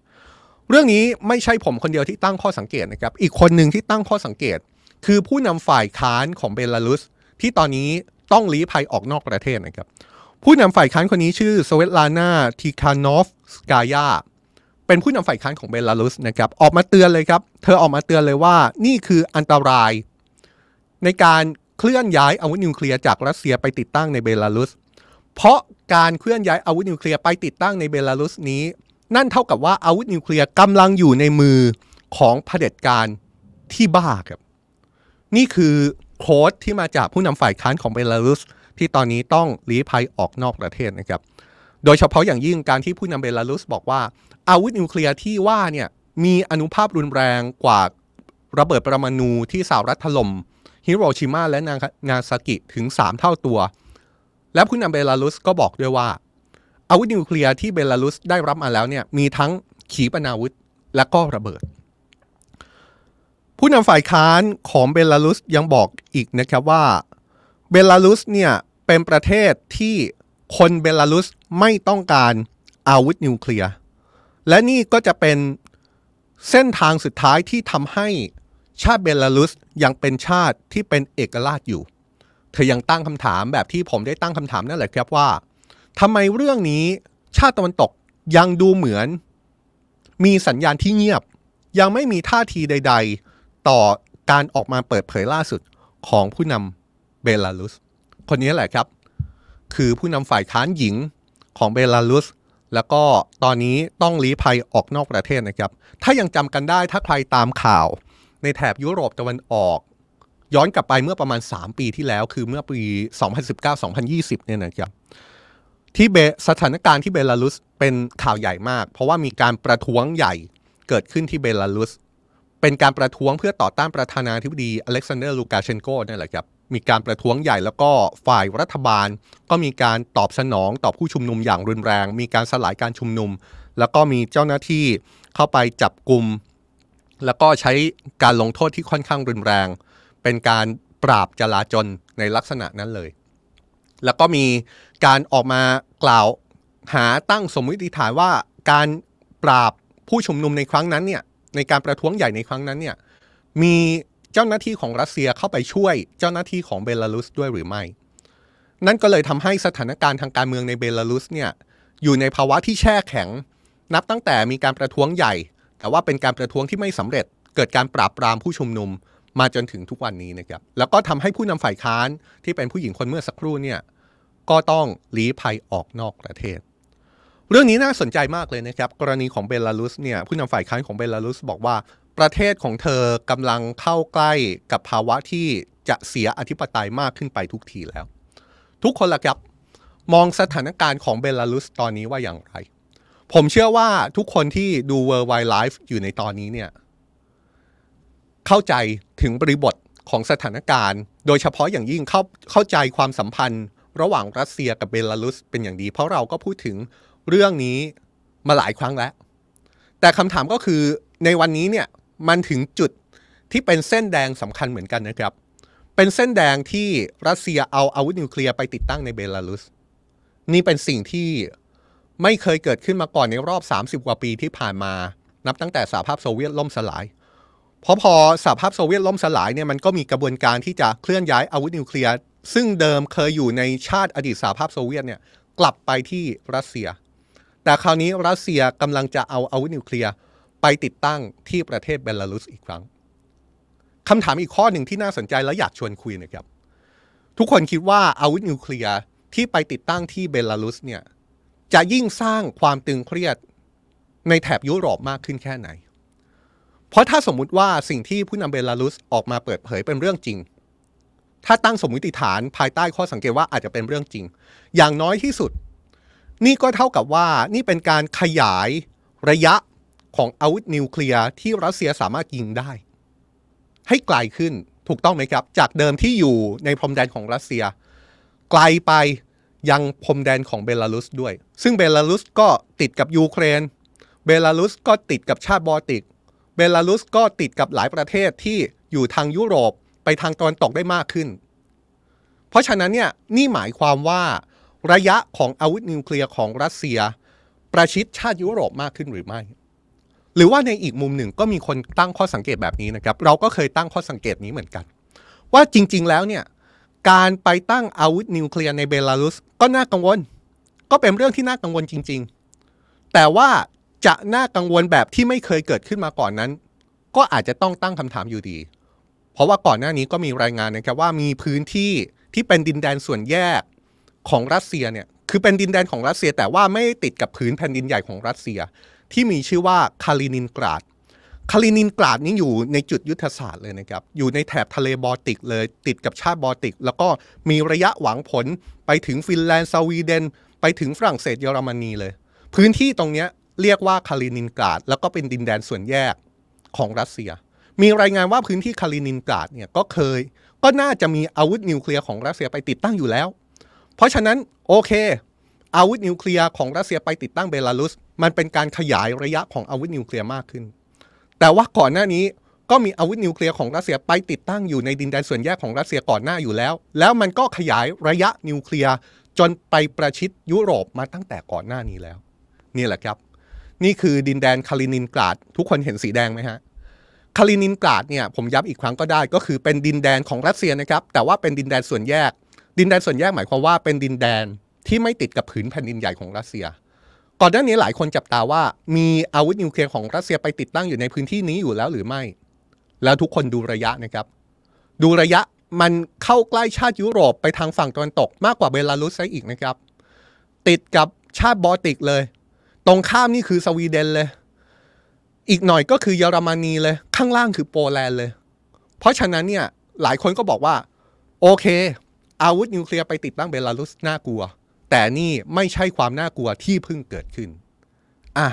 A: เรื่องนี้ไม่ใช่ผมคนเดียวที่ตั้งข้อสังเกตนะครับอีกคนหนึ่งที่ตั้งข้อสังเกต คือผู้นำฝ่ายค้านของเบลารุสที่ตอนนี้ต้องลี้ภัยออกนอกประเทศนะครับผู้นำฝ่ายค้านคนนี้ชื่อสเวตลานาทิคานอฟสกายา เป็นผู้นำฝ่ายค้านของเบลารุสนะครับออกมาเตือนเลยครับ เธอออกมาเตือนเลยว่านี่คืออันตราย ในการเคลื่อนย้ายอาวุธนิวเคลียร์จากรัสเซียไปติดตั้งในเบลารุส เพราะการเคลื่อนย้ายอาวุธนิวเคลียร์ไปติดตั้งในเบลารุสนี้ นั่นเท่ากับว่าอาวุธนิวเคลียร์กำลังอยู่ในมือของเผด็จการที่บ้าครับ นี่คือโค้ดที่มาจากผู้นำฝ่ายค้านของเบลารุสที่ตอนนี้ต้องลี้ภัยออกนอกประเทศนะครับ โดยเฉพาะอย่างยิ่งการที่ผู้นำเบลารุสบอกว่า อาวุธนิวเคลียร์ที่ว่าเนี่ยมีอนุภาพรุนแรงกว่าระเบิดปรมาณูที่สหรัฐถล่มฮิโรชิมาและนางาซากิถึง 3 เท่าตัว และผู้นำเบลารุสก็บอกด้วยว่า อาวุธนิวเคลียร์ที่เบลารุสได้รับมาแล้วเนี่ยมีทั้งขีปนาวุธและก็ระเบิด ผู้นำฝ่ายค้านของเบลารุสยังบอกอีกนะครับว่าเบลารุสเนี่ยเป็นประเทศที่คนเบลารุส ไม่ต้องการอาวุธนิวเคลียร์ และนี่ก็จะเป็นเส้นทางสุดท้ายที่ทำให้ชาติเบลารุสยังเป็นชาติที่เป็นเอกราชอยู่ เธอยังตั้งคำถามแบบที่ผมได้ตั้งคำถามนั่นแหละครับว่าทำไมเรื่องนี้ชาติตะวันตกยังดูเหมือน มีสัญญาณที่เงียบ ยังไม่มีท่าทีใด ๆ ต่อการออกมาเปิดเผยล่าสุดของผู้นำเบลารุส คนนี้แหละครับ คือผู้นำฝ่ายค้านหญิง ของเบลารุส แล้วก็ตอนนี้ต้องลี้ภัยออกนอกประเทศนะครับ ถ้ายังจำกันได้ถ้าใครตามข่าวในแถบยุโรปตะวันออก ย้อนกลับไปเมื่อประมาณ 3 ปีที่แล้วคือเมื่อปี 2019-2020 เนี่ยนะครับที่เบสถานการณ์ที่เบลารุสเป็นข่าวใหญ่มาก เพราะว่ามีการประท้วงใหญ่เกิดขึ้นที่เบลารุสเป็นการประท้วงเพื่อต่อต้านประธานาธิบดีอเล็กซานเดอร์ลูกาเชนโกนั่แหละครับ มีการประท้วงใหญ่แล้วก็ฝ่ายรัฐบาล ก็มีการตอบสนองต่อผู้ชุมนุมอย่างรุนแรง มีการสลายการชุมนุม แล้วก็มีเจ้าหน้าที่เข้าไปจับกลุ่มแล้วก็ใช้การลงโทษที่ค่อนข้างรุนแรง เป็นการปราบจลาจลในลักษณะนั้นเลย แล้วก็มีการออกมากล่าวหาตั้งสมมติฐานว่าการปราบผู้ชุมนุมในครั้งนั้นเนี่ยในการประท้วงใหญ่ในครั้งนั้นเนี่ยมี เจ้าหน้าที่ของรัสเซียเข้าไปช่วยเจ้าหน้าที่ของเบลารุสด้วยหรือไม่ นั่นก็เลยทำให้สถานการณ์ทางการเมืองในเบลารุสเนี่ยอยู่ในภาวะที่แช่แข็ง นับตั้งแต่มีการประท้วงใหญ่ แต่ว่าเป็นการประท้วงที่ไม่สำเร็จ เกิดการปราบปรามผู้ชุมนุมมาจนถึงทุกวันนี้นะครับ แล้วก็ทำให้ผู้นำฝ่ายค้านที่เป็นผู้หญิงคนเมื่อสักครู่เนี่ยก็ต้องลี้ภัยออกนอกประเทศ เรื่องนี้น่าสนใจมากเลยนะครับ กรณีของเบลารุสเนี่ยผู้นำฝ่ายค้านของเบลารุสบอกว่า ประเทศของเธอกำลังเข้าใกล้กับภาวะที่จะเสียอธิปไตยมากขึ้นไปทุกทีแล้ว ทุกคนละครับ มองสถานการณ์ของเบลารุสตอนนี้ว่าอย่างไร ผมเชื่อว่าทุกคนที่ดู World Wide Life อยู่ในตอนนี้เนี่ย เข้าใจถึงบริบทของสถานการณ์ โดยเฉพาะอย่างยิ่งเข้าเข้าใจความสัมพันธ์ ระหว่างรัสเซียกับเบลารุสเป็นอย่างดี เพราะเราก็พูดถึงเรื่องนี้มาหลายครั้งแล้ว แต่คำถามก็คือในวันนี้เนี่ย มันถึงจุดที่เป็นเส้นแดงสำคัญเหมือนกันนะครับ เป็นเส้นแดงที่รัสเซียเอาอาวุธนิวเคลียร์ไปติดตั้งในเบลารุส นี่เป็นสิ่งที่ไม่เคยเกิดขึ้นมาก่อนในรอบ 30 กว่าปีที่ผ่านมา นับตั้งแต่สหภาพโซเวียตล่มสลาย เพราะพอสหภาพโซเวียตล่มสลายเนี่ยมันก็มีกระบวนการที่จะเคลื่อนย้ายอาวุธนิวเคลียร์ ซึ่งเดิมเคยอยู่ในชาติอดีตสหภาพโซเวียตเนี่ยกลับไปที่รัสเซีย แต่คราวนี้รัสเซียกำลังจะเอาอาวุธนิวเคลียร์ ไปติดตั้งที่ประเทศเบลารุสอีกครั้งคำถามอีกข้อหนึ่งที่น่าสนใจและอยากชวนคุยนะครับ ทุกคนคิดว่าอาวุธนิวเคลียร์ที่ไปติดตั้งที่เบลารุสเนี่ยจะยิ่งสร้างความตึงเครียดในแถบยุโรปมากขึ้นแค่ไหน เพราะถ้าสมมุติว่าสิ่งที่ผู้นำเบลารุสออกมาเปิดเผยเป็นเรื่องจริง ถ้าตั้งสมมติฐานภายใต้ข้อสังเกตว่าอาจจะเป็นเรื่องจริง อย่างน้อยที่สุด นี่ก็เท่ากับว่านี่เป็นการขยายระยะ ของอาวุธนิวเคลียร์ที่รัสเซียสามารถยิงได้ ให้ไกลขึ้นถูกต้องไหมครับ จากเดิมที่อยู่ในพรมแดนของรัสเซีย ไกลไปยังพรมแดนของเบลารุสด้วย ซึ่งเบลารุสก็ติดกับยูเครน เบลารุสก็ติดกับชาติบอลติก เบลารุสก็ติดกับหลายประเทศที่อยู่ทางยุโรปไปทางตะวันตกได้มากขึ้น เพราะฉะนั้นเนี่ยนี่หมายความว่าระยะของอาวุธนิวเคลียร์ของรัสเซีย ประชิดชาติยุโรปมากขึ้นหรือไม่ หรือว่าในอีกมุมหนึ่งก็มีคนตั้งข้อสังเกตแบบนี้นะครับ เราก็เคยตั้งข้อสังเกตนี้เหมือนกัน ว่าจริง ๆ แล้วเนี่ยการไปตั้งอาวุธนิวเคลียร์ในเบลารุสก็น่ากังวล ก็เป็นเรื่องที่น่ากังวลจริง ๆ แต่ว่าจะน่ากังวลแบบที่ไม่เคยเกิดขึ้นมาก่อนนั้น ก็อาจจะต้องตั้งคำถามอยู่ดี เพราะว่าก่อนหน้านี้ก็มีรายงานนะครับว่ามีพื้นที่ที่เป็นดินแดนส่วนแยกของรัสเซียเนี่ยคือเป็นดินแดนของรัสเซียแต่ว่าไม่ติดกับพื้นแผ่นดินใหญ่ของรัสเซีย ที่มีชื่อว่าคาลินินกราดคาลินินกราดนี้อยู่ในจุดยุทธศาสตร์เลยนะครับ อยู่ในแถบทะเลบอลติกเลย ติดกับชาติบอลติก แล้วก็มีระยะหวังผลไปถึงฟินแลนด์สวีเดน ไปถึงฝรั่งเศสเยอรมนีเลย พื้นที่ตรงนี้เรียกว่าคาลินินกราด แล้วก็เป็นดินแดนส่วนแยกของรัสเซีย มีรายงานว่าพื้นที่คาลินินกราดเนี่ยก็เคย ก็น่าจะมีอาวุธนิวเคลียร์ของรัสเซียไปติดตั้งอยู่แล้ว เพราะฉะนั้นโอเค อาวุธนิวเคลียร์ของรัสเซียไปติดตั้งเบลารุส มันเป็นการขยายระยะของอาวุธนิวเคลียร์มากขึ้น แต่ว่าก่อนหน้านี้ก็มีอาวุธนิวเคลียร์ของรัสเซียไปติดตั้งอยู่ในดินแดนส่วนแยกของรัสเซียก่อนหน้าอยู่แล้ว แล้วมันก็ขยายระยะนิวเคลียร์จนไปประชิดยุโรปมาตั้งแต่ก่อนหน้านี้แล้ว นี่แหละครับ นี่คือดินแดนคาลินินกราด ทุกคนเห็นสีแดงไหมฮะคาลินินกราดเนี่ยผมย้ำอีกครั้งก็ได้ก็คือเป็นดินแดนของรัสเซียนะครับ แต่ว่าเป็นดินแดนส่วนแยก ดินแดนส่วนแยกหมายความว่าเป็นดินแดน ที่ไม่ติดกับผืนแผ่นดินใหญ่ของรัสเซีย ก่อนหน้านี้หลายคนจับตาว่า มีอาวุธนิวเคลียร์ของรัสเซียไปติดตั้งอยู่ในพื้นที่นี้อยู่แล้วหรือไม่ แล้วทุกคนดูระยะนะครับ ดูระยะมันเข้าใกล้ชาติยุโรปไปทางฝั่งตะวันตกมากกว่าเบลารุสซะอีกนะครับ ติดกับชาติบอลติกเลย ตรงข้ามนี่คือสวีเดนเลย อีกหน่อยก็คือเยอรมนีเลย ข้างล่างคือโปแลนด์เลย เพราะฉะนั้นเนี่ยหลายคนก็บอกว่า โอเค อาวุธนิวเคลียร์ไปติดตั้งเบลารุสน่ากลัว แต่นี่ไม่ใช่ความน่ากลัวที่เพิ่งเกิดขึ้น อะ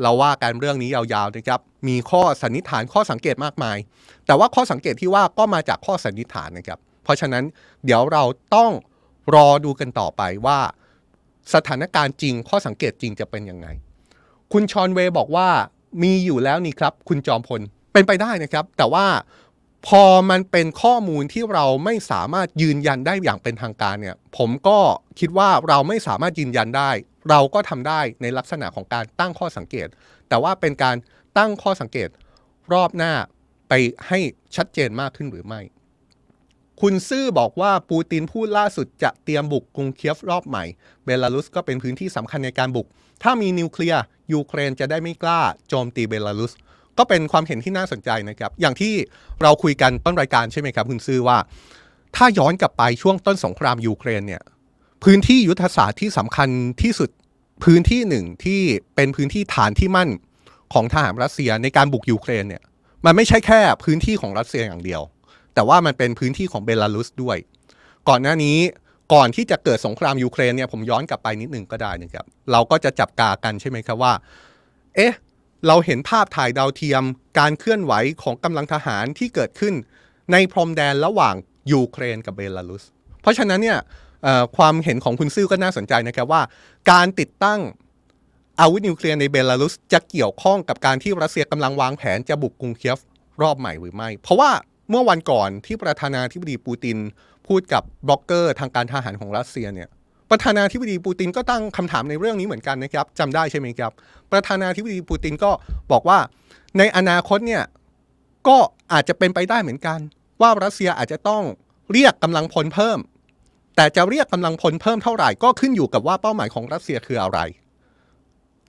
A: เราว่าการเรื่องนี้ยาวๆนะครับ มีข้อสันนิษฐานข้อสังเกตมากมาย แต่ว่าข้อสังเกตที่ว่าก็มาจากข้อสันนิษฐานนะครับ เพราะฉะนั้นเดี๋ยวเราต้องรอดูกันต่อไปว่า สถานการณ์จริง ข้อสังเกตจริงจะเป็นยังไง คุณชอนเวย์บอกว่ามีอยู่แล้วนี่ครับ คุณจอมพลเป็นไปได้นะครับ แต่ว่า พอมันเป็นข้อมูลที่เราไม่สามารถยืนยันได้อย่างเป็นทางการเนี่ย ผมก็คิดว่าเราไม่สามารถยืนยันได้ เราก็ทำได้ในลักษณะของการตั้งข้อสังเกต แต่ว่าเป็นการตั้งข้อสังเกตรอบหน้าไปให้ชัดเจนมากขึ้นหรือไม่ คุณซื่อบอกว่าปูตินพูดล่าสุดจะเตรียมบุกกรุงเคียฟรอบใหม่ เบลารุสก็เป็นพื้นที่สำคัญในการบุก ถ้ามีนิวเคลียร์ยูเครนจะได้ไม่กล้าโจมตีเบลารุส ก็เป็นความเห็นที่น่าสนใจนะครับ อย่างที่เราคุยกันต้นรายการใช่ไหมครับ คุณซื่อว่า ถ้าย้อนกลับไปช่วงต้นสงครามยูเครนเนี่ยพื้นที่ยุทธศาสตร์ที่สำคัญที่สุดพื้นที่หนึ่งที่เป็นพื้นที่ฐานที่มั่นของทหารรัสเซียในการบุกยูเครนเนี่ยมันไม่ใช่แค่พื้นที่ของรัสเซียอย่างเดียว แต่ว่ามันเป็นพื้นที่ของเบลารุสด้วย ก่อนหน้านี้ก่อนที่จะเกิดสงครามยูเครนเนี่ยผมย้อนกลับไปนิดหนึ่งก็ได้นะครับเราก็จะจับกากันใช่ไหมครับว่า เอ๊ะ เราเห็นภาพถ่ายดาวเทียมการเคลื่อนไหวของกำลังทหารที่เกิดขึ้น ในพรมแดนระหว่างยูเครนกับเบลารุส เพราะฉะนั้นเนี่ยความเห็นของคุณซื่อก็น่าสนใจนะครับว่า การติดตั้งอาวุธนิวเคลียร์ในเบลารุสจะเกี่ยวข้องกับการที่รัสเซียกำลังวางแผนจะบุกกรุงเคียฟรอบใหม่หรือไม่ เพราะว่าเมื่อวันก่อนที่ประธานาธิบดีปูติน พูดกับบล็อกเกอร์ทางการทหารของรัสเซียเนี่ย ประธานาธิบดีปูตินก็ตั้งคำถามในเรื่องนี้เหมือนกันนะครับจำได้ใช่ไหมครับ ประธานาธิบดีปูตินก็บอกว่าในอนาคตเนี่ยก็อาจจะเป็นไปได้เหมือนกัน ว่ารัสเซียอาจจะต้องเรียกกำลังพลเพิ่ม แต่จะเรียกกำลังพลเพิ่มเท่าไหร่ก็ขึ้นอยู่กับว่าเป้าหมายของรัสเซียคืออะไร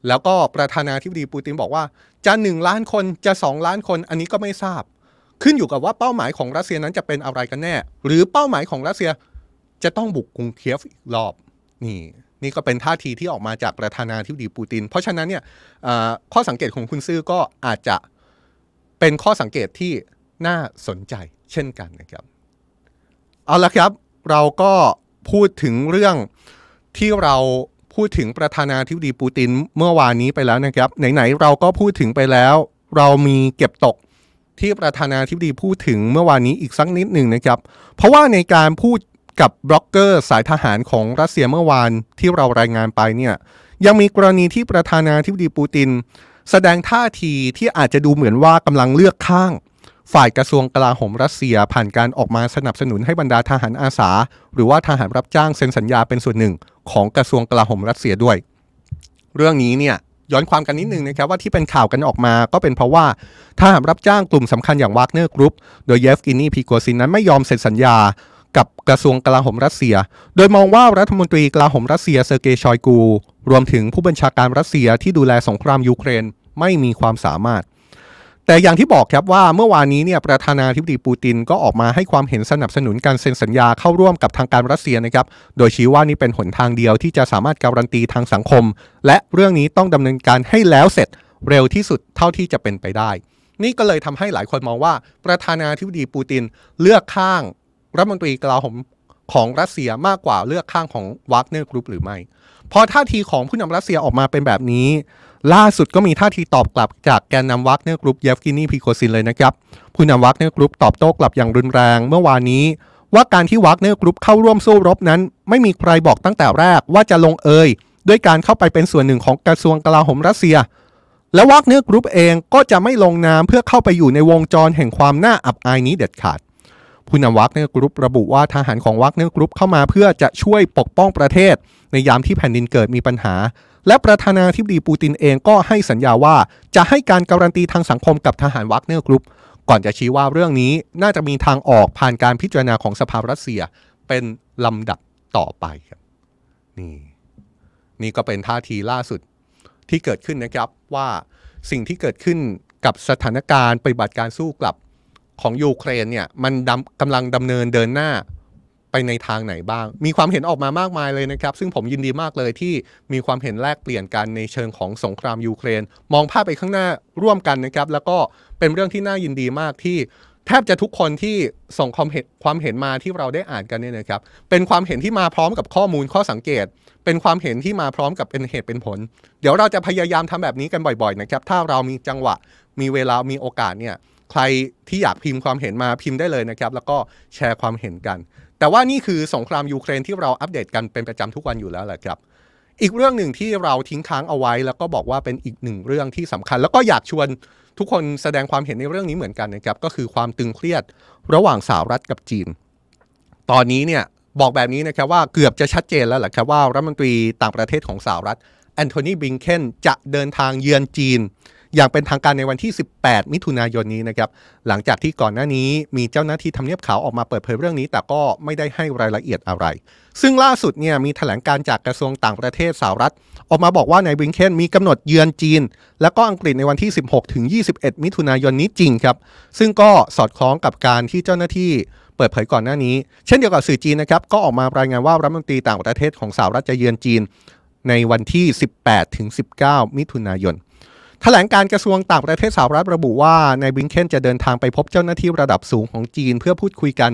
A: แล้วก็ประธานาธิบดีปูตินบอกว่าจะหนึ่งล้านคนจะสองล้านคนอันนี้ก็ไม่ทราบ ขึ้นอยู่กับว่าเป้าหมายของรัสเซียนั้นจะเป็นอะไรกันแน่ หรือเป้าหมายของรัสเซียจะต้องบุกกรุงเคียฟอีกรอบ นี่นี่ก็เป็นท่าทีที่ออกมาจากประธานาธิบดีปูติน เพราะฉะนั้นเนี่ยข้อสังเกตของคุณซื่อก็อาจจะเป็นข้อสังเกตที่น่าสนใจเช่นกันนะครับ เอาละครับเราก็พูดถึงเรื่องที่เราพูดถึงประธานาธิบดีปูตินเมื่อวานนี้ไปแล้วนะครับ ไหนๆเราก็พูดถึงไปแล้ว เรามีเก็บตกที่ประธานาธิบดีพูดถึงเมื่อวานนี้อีกสักนิดหนึ่งนะครับ เพราะว่าในการพูด กับบล็อกเกอร์สายทหารของรัสเซียเมื่อวานที่เรารายงานไปเนี่ยยังมีกรณีที่ประธานาธิบดีปูติน แสดงท่าทีที่อาจจะดูเหมือนว่ากำลังเลือกข้าง ฝ่ายกระทรวงกลาโหมรัสเซียผ่านการออกมาสนับสนุนให้บรรดาทหารอาสา หรือว่าทหารรับจ้างเซ็นสัญญาเป็นส่วนหนึ่ง ของกระทรวงกลาโหมรัสเซียด้วย เรื่องนี้เนี่ยย้อนความกันนิดนึงนะครับว่าที่เป็นข่าวกันออกมาก็เป็นเพราะว่าทหารรับจ้างกลุ่มสำคัญอย่างวากเนอร์กรุ๊ปโดยเยฟเกนีพริโกซินนั้นไม่ยอมเซ็นสัญญา กับกระทรวงกลาโหมรัสเซีย โดยมองว่ารัฐมนตรีกลาโหมรัสเซียเซอร์เกย์ชอยกู รวมถึงผู้บัญชาการรัสเซียที่ดูแลสงครามยูเครนไม่มีความสามารถ แต่อย่างที่บอกครับว่าเมื่อวานนี้เนี่ยประธานาธิบดีปูตินก็ออกมาให้ความเห็นสนับสนุนการเซ็นสัญญาเข้าร่วมกับทางการรัสเซียนะครับ โดยชี้ว่านี่เป็นหนทางเดียวที่จะสามารถการันตีทางสังคม และเรื่องนี้ต้องดำเนินการให้แล้วเสร็จเร็วที่สุดเท่าที่จะเป็นไปได้นี่ก็เลยทำให้หลายคนมองว่าประธานาธิบดีปูตินเลือกข้าง รัฐมนตรีกลาโหมของรัสเซียมากกว่าเลือกข้างของวากเนอร์กรุ๊ปหรือไม่ พอท่าทีของผู้นำรัสเซียออกมาเป็นแบบนี้ ล่าสุดก็มีท่าทีตอบกลับจากแกนนำวากเนอร์กรุ๊ปเยฟเกนีพริโกซินเลยนะครับ ผู้นำวากเนอร์กรุ๊ปตอบโต้กลับอย่างรุนแรงเมื่อวานนี้ ว่าการที่วากเนอร์กรุ๊ปเข้าร่วมสู้รบนั้น ไม่มีใครบอกตั้งแต่แรกว่าจะลงเอยด้วยการเข้าไปเป็นส่วนหนึ่งของกระทรวงกลาโหมรัสเซีย และวากเนอร์กรุ๊ปเองก็จะไม่ลงนามเพื่อเข้าไปอยู่ในวงจรแห่งความน่าอับอายนี้เด็ดขาด ผู้นำวากเนอร์กรุ๊ประบุว่าทหารของวากเนอร์กรุ๊ปเข้ามาเพื่อจะช่วยปกป้องประเทศ ในยามที่แผ่นดินเกิดมีปัญหา และประธานาธิบดีปูตินเองก็ให้สัญญาว่าจะให้การการันตีทางสังคมกับทหารวากเนอร์กรุ๊ปก่อนจะชี้ว่าเรื่องนี้น่าจะมีทางออกผ่านการพิจารณาของสภารัสเซียเป็นลำดับต่อไปครับนี่นี่ก็เป็นท่าทีล่าสุดที่เกิดขึ้นนะครับว่าสิ่งที่เกิดขึ้นกับสถานการณ์ปฏิบัติการสู้กลับ ของยูเครนเนี่ยมันกำลังดำเนินเดินหน้าไปในทางไหนบ้าง มีความเห็นออกมามากมายเลยนะครับ ซึ่งผมยินดีมากเลยที่มีความเห็นแลกเปลี่ยนกันในเชิงของสงครามยูเครน มองภาพไปข้างหน้าร่วมกันนะครับ แล้วก็เป็นเรื่องที่น่ายินดีมากที่แทบจะทุกคนที่ส่งความเห็นความเห็นมาที่เราได้อ่านกันเนี่ยนะครับ เป็นความเห็นที่มาพร้อมกับข้อมูลข้อสังเกต เป็นความเห็นที่มาพร้อมกับเป็นเหตุเป็นผล เดี๋ยวเราจะพยายามทำแบบนี้กันบ่อย ๆ นะครับ ถ้าเรามีจังหวะมีเวลามีโอกาสเนี่ย ใครที่อยากพิมพ์ความเห็นมาพิมพ์ได้เลยนะครับ แล้วก็แชร์ความเห็นกัน แต่ว่านี่คือสงครามยูเครนที่เราอัปเดตกันเป็นประจำทุกวันอยู่แล้วแหละครับ อีกเรื่องหนึ่งที่เราทิ้งค้างเอาไว้ แล้วก็บอกว่าเป็นอีกหนึ่งเรื่องที่สำคัญ แล้วก็อยากชวนทุกคนแสดงความเห็นในเรื่องนี้เหมือนกันนะครับก็คือความตึงเครียดระหว่างสหรัฐกับจีน ตอนนี้เนี่ยบอกแบบนี้นะครับว่าเกือบจะชัดเจนแล้วแหละครับว่ารัฐมนตรีต่างประเทศของสหรัฐแอนโทนีบิงเคนจะเดินทางเยือนจีน อย่างเป็นทางการในวันที่ 18 มิถุนายนนี้นะครับ หลังจากที่ก่อนหน้านี้มีเจ้าหน้าที่ทำเนียบขาวออกมาเปิดเผยเรื่องนี้ แต่ก็ไม่ได้ให้รายละเอียดอะไร ซึ่งล่าสุดเนี่ยมีแถลงการจากกระทรวงต่างประเทศสหรัฐ ออกมาบอกว่านายบิงเคนมีกำหนดเยือนจีน และก็อังกฤษในวันที่ 16 ถึง 21 มิถุนายนนี้จริงครับ ซึ่งก็สอดคล้องกับการที่เจ้าหน้าที่เปิดเผยก่อนหน้านี้ เช่นเดียวกับสื่อจีนนะครับก็ออกมารายงานว่ารัฐมนตรีต่างประเทศของสหรัฐจะเยือนจีน ในวันที่ 18 ถึง 19 มิถุนายน แถลงการกระทรวงต่างประเทศสหรัฐระบุว่านายบิงเคนจะเดินทางไปพบเจ้าหน้าที่ระดับสูงของจีน เพื่อพูดคุยกัน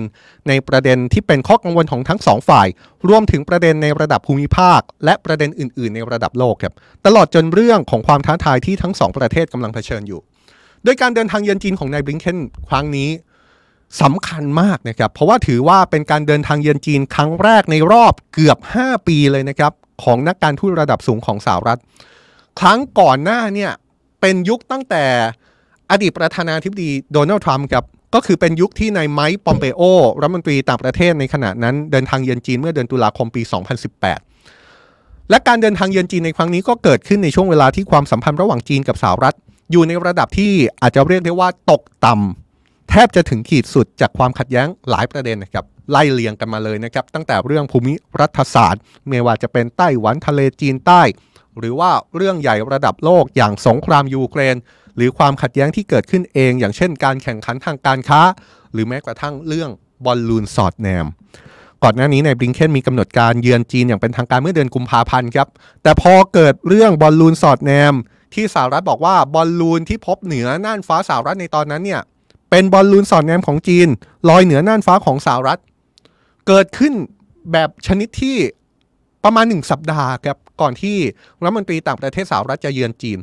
A: ในประเด็นที่เป็นข้อกังวลของทั้งสองฝ่าย รวมถึงประเด็นในระดับภูมิภาค และประเด็นอื่น ๆ ในระดับโลกครับตลอดจนเรื่องของความท้าทายที่ทั้งสองประเทศกำลังเผชิญอยู่ โดยการเดินทางเยือนจีนของนายบิงเคนครั้งนี้สำคัญมากนะครับเพราะว่าถือว่าเป็นการเดินทางเยือนจีนครั้งแรกในรอบเกือบ 5 ปีเลยนะครับของนักการทูตระดับสูงของสหรัฐ ครั้งก่อนหน้าเนี่ย เป็นยุคตั้งแต่อดีตประธานาธิบดีโดนัลด์ทรัมป์ครับก็คือเป็นยุคที่นายไมค์ปอมเปโอรัฐมนตรีต่างประเทศในขณะนั้นเดินทางเยือนจีนเมื่อเดือนตุลาคมปี 2018 และการเดินทางเยือนจีนในครั้งนี้ก็เกิดขึ้นในช่วงเวลาที่ความสัมพันธ์ระหว่างจีนกับสหรัฐ อยู่ในระดับที่อาจจะเรียกได้ว่าตกต่ำแทบจะถึงขีดสุดจากความขัดแย้งหลายประเด็นนะครับไล่เลียงกันมาเลยนะครับตั้งแต่เรื่องภูมิรัฐศาสตร์ ไม่ว่าจะเป็นไต้หวันทะเลจีนใต้ หรือว่าเรื่องใหญ่ระดับโลกอย่างสงครามยูเครน หรือความขัดแย้งที่เกิดขึ้นเอง อย่างเช่นการแข่งขันทางการค้า หรือแม้กระทั่งเรื่องบอลลูนสอดแนม ก่อนหน้านี้ในบริงเคนมีกำหนดการเยือนจีนอย่างเป็นทางการเมื่อเดือนกุมภาพันธ์ครับ แต่พอเกิดเรื่องบอลลูนสอดแนม ที่สหรัฐบอกว่าบอลลูนที่พบเหนือน่านฟ้าสหรัฐในตอนนั้นเนี่ยเป็นบอลลูนสอดแนมของจีน ลอยเหนือน่านฟ้าของสหรัฐ เกิดขึ้นแบบชนิดที่ ประมาณหนึ่งสัปดาห์ครับก่อนที่รัฐมนตรีต่างประเทศสหรัฐจะเยือนจีน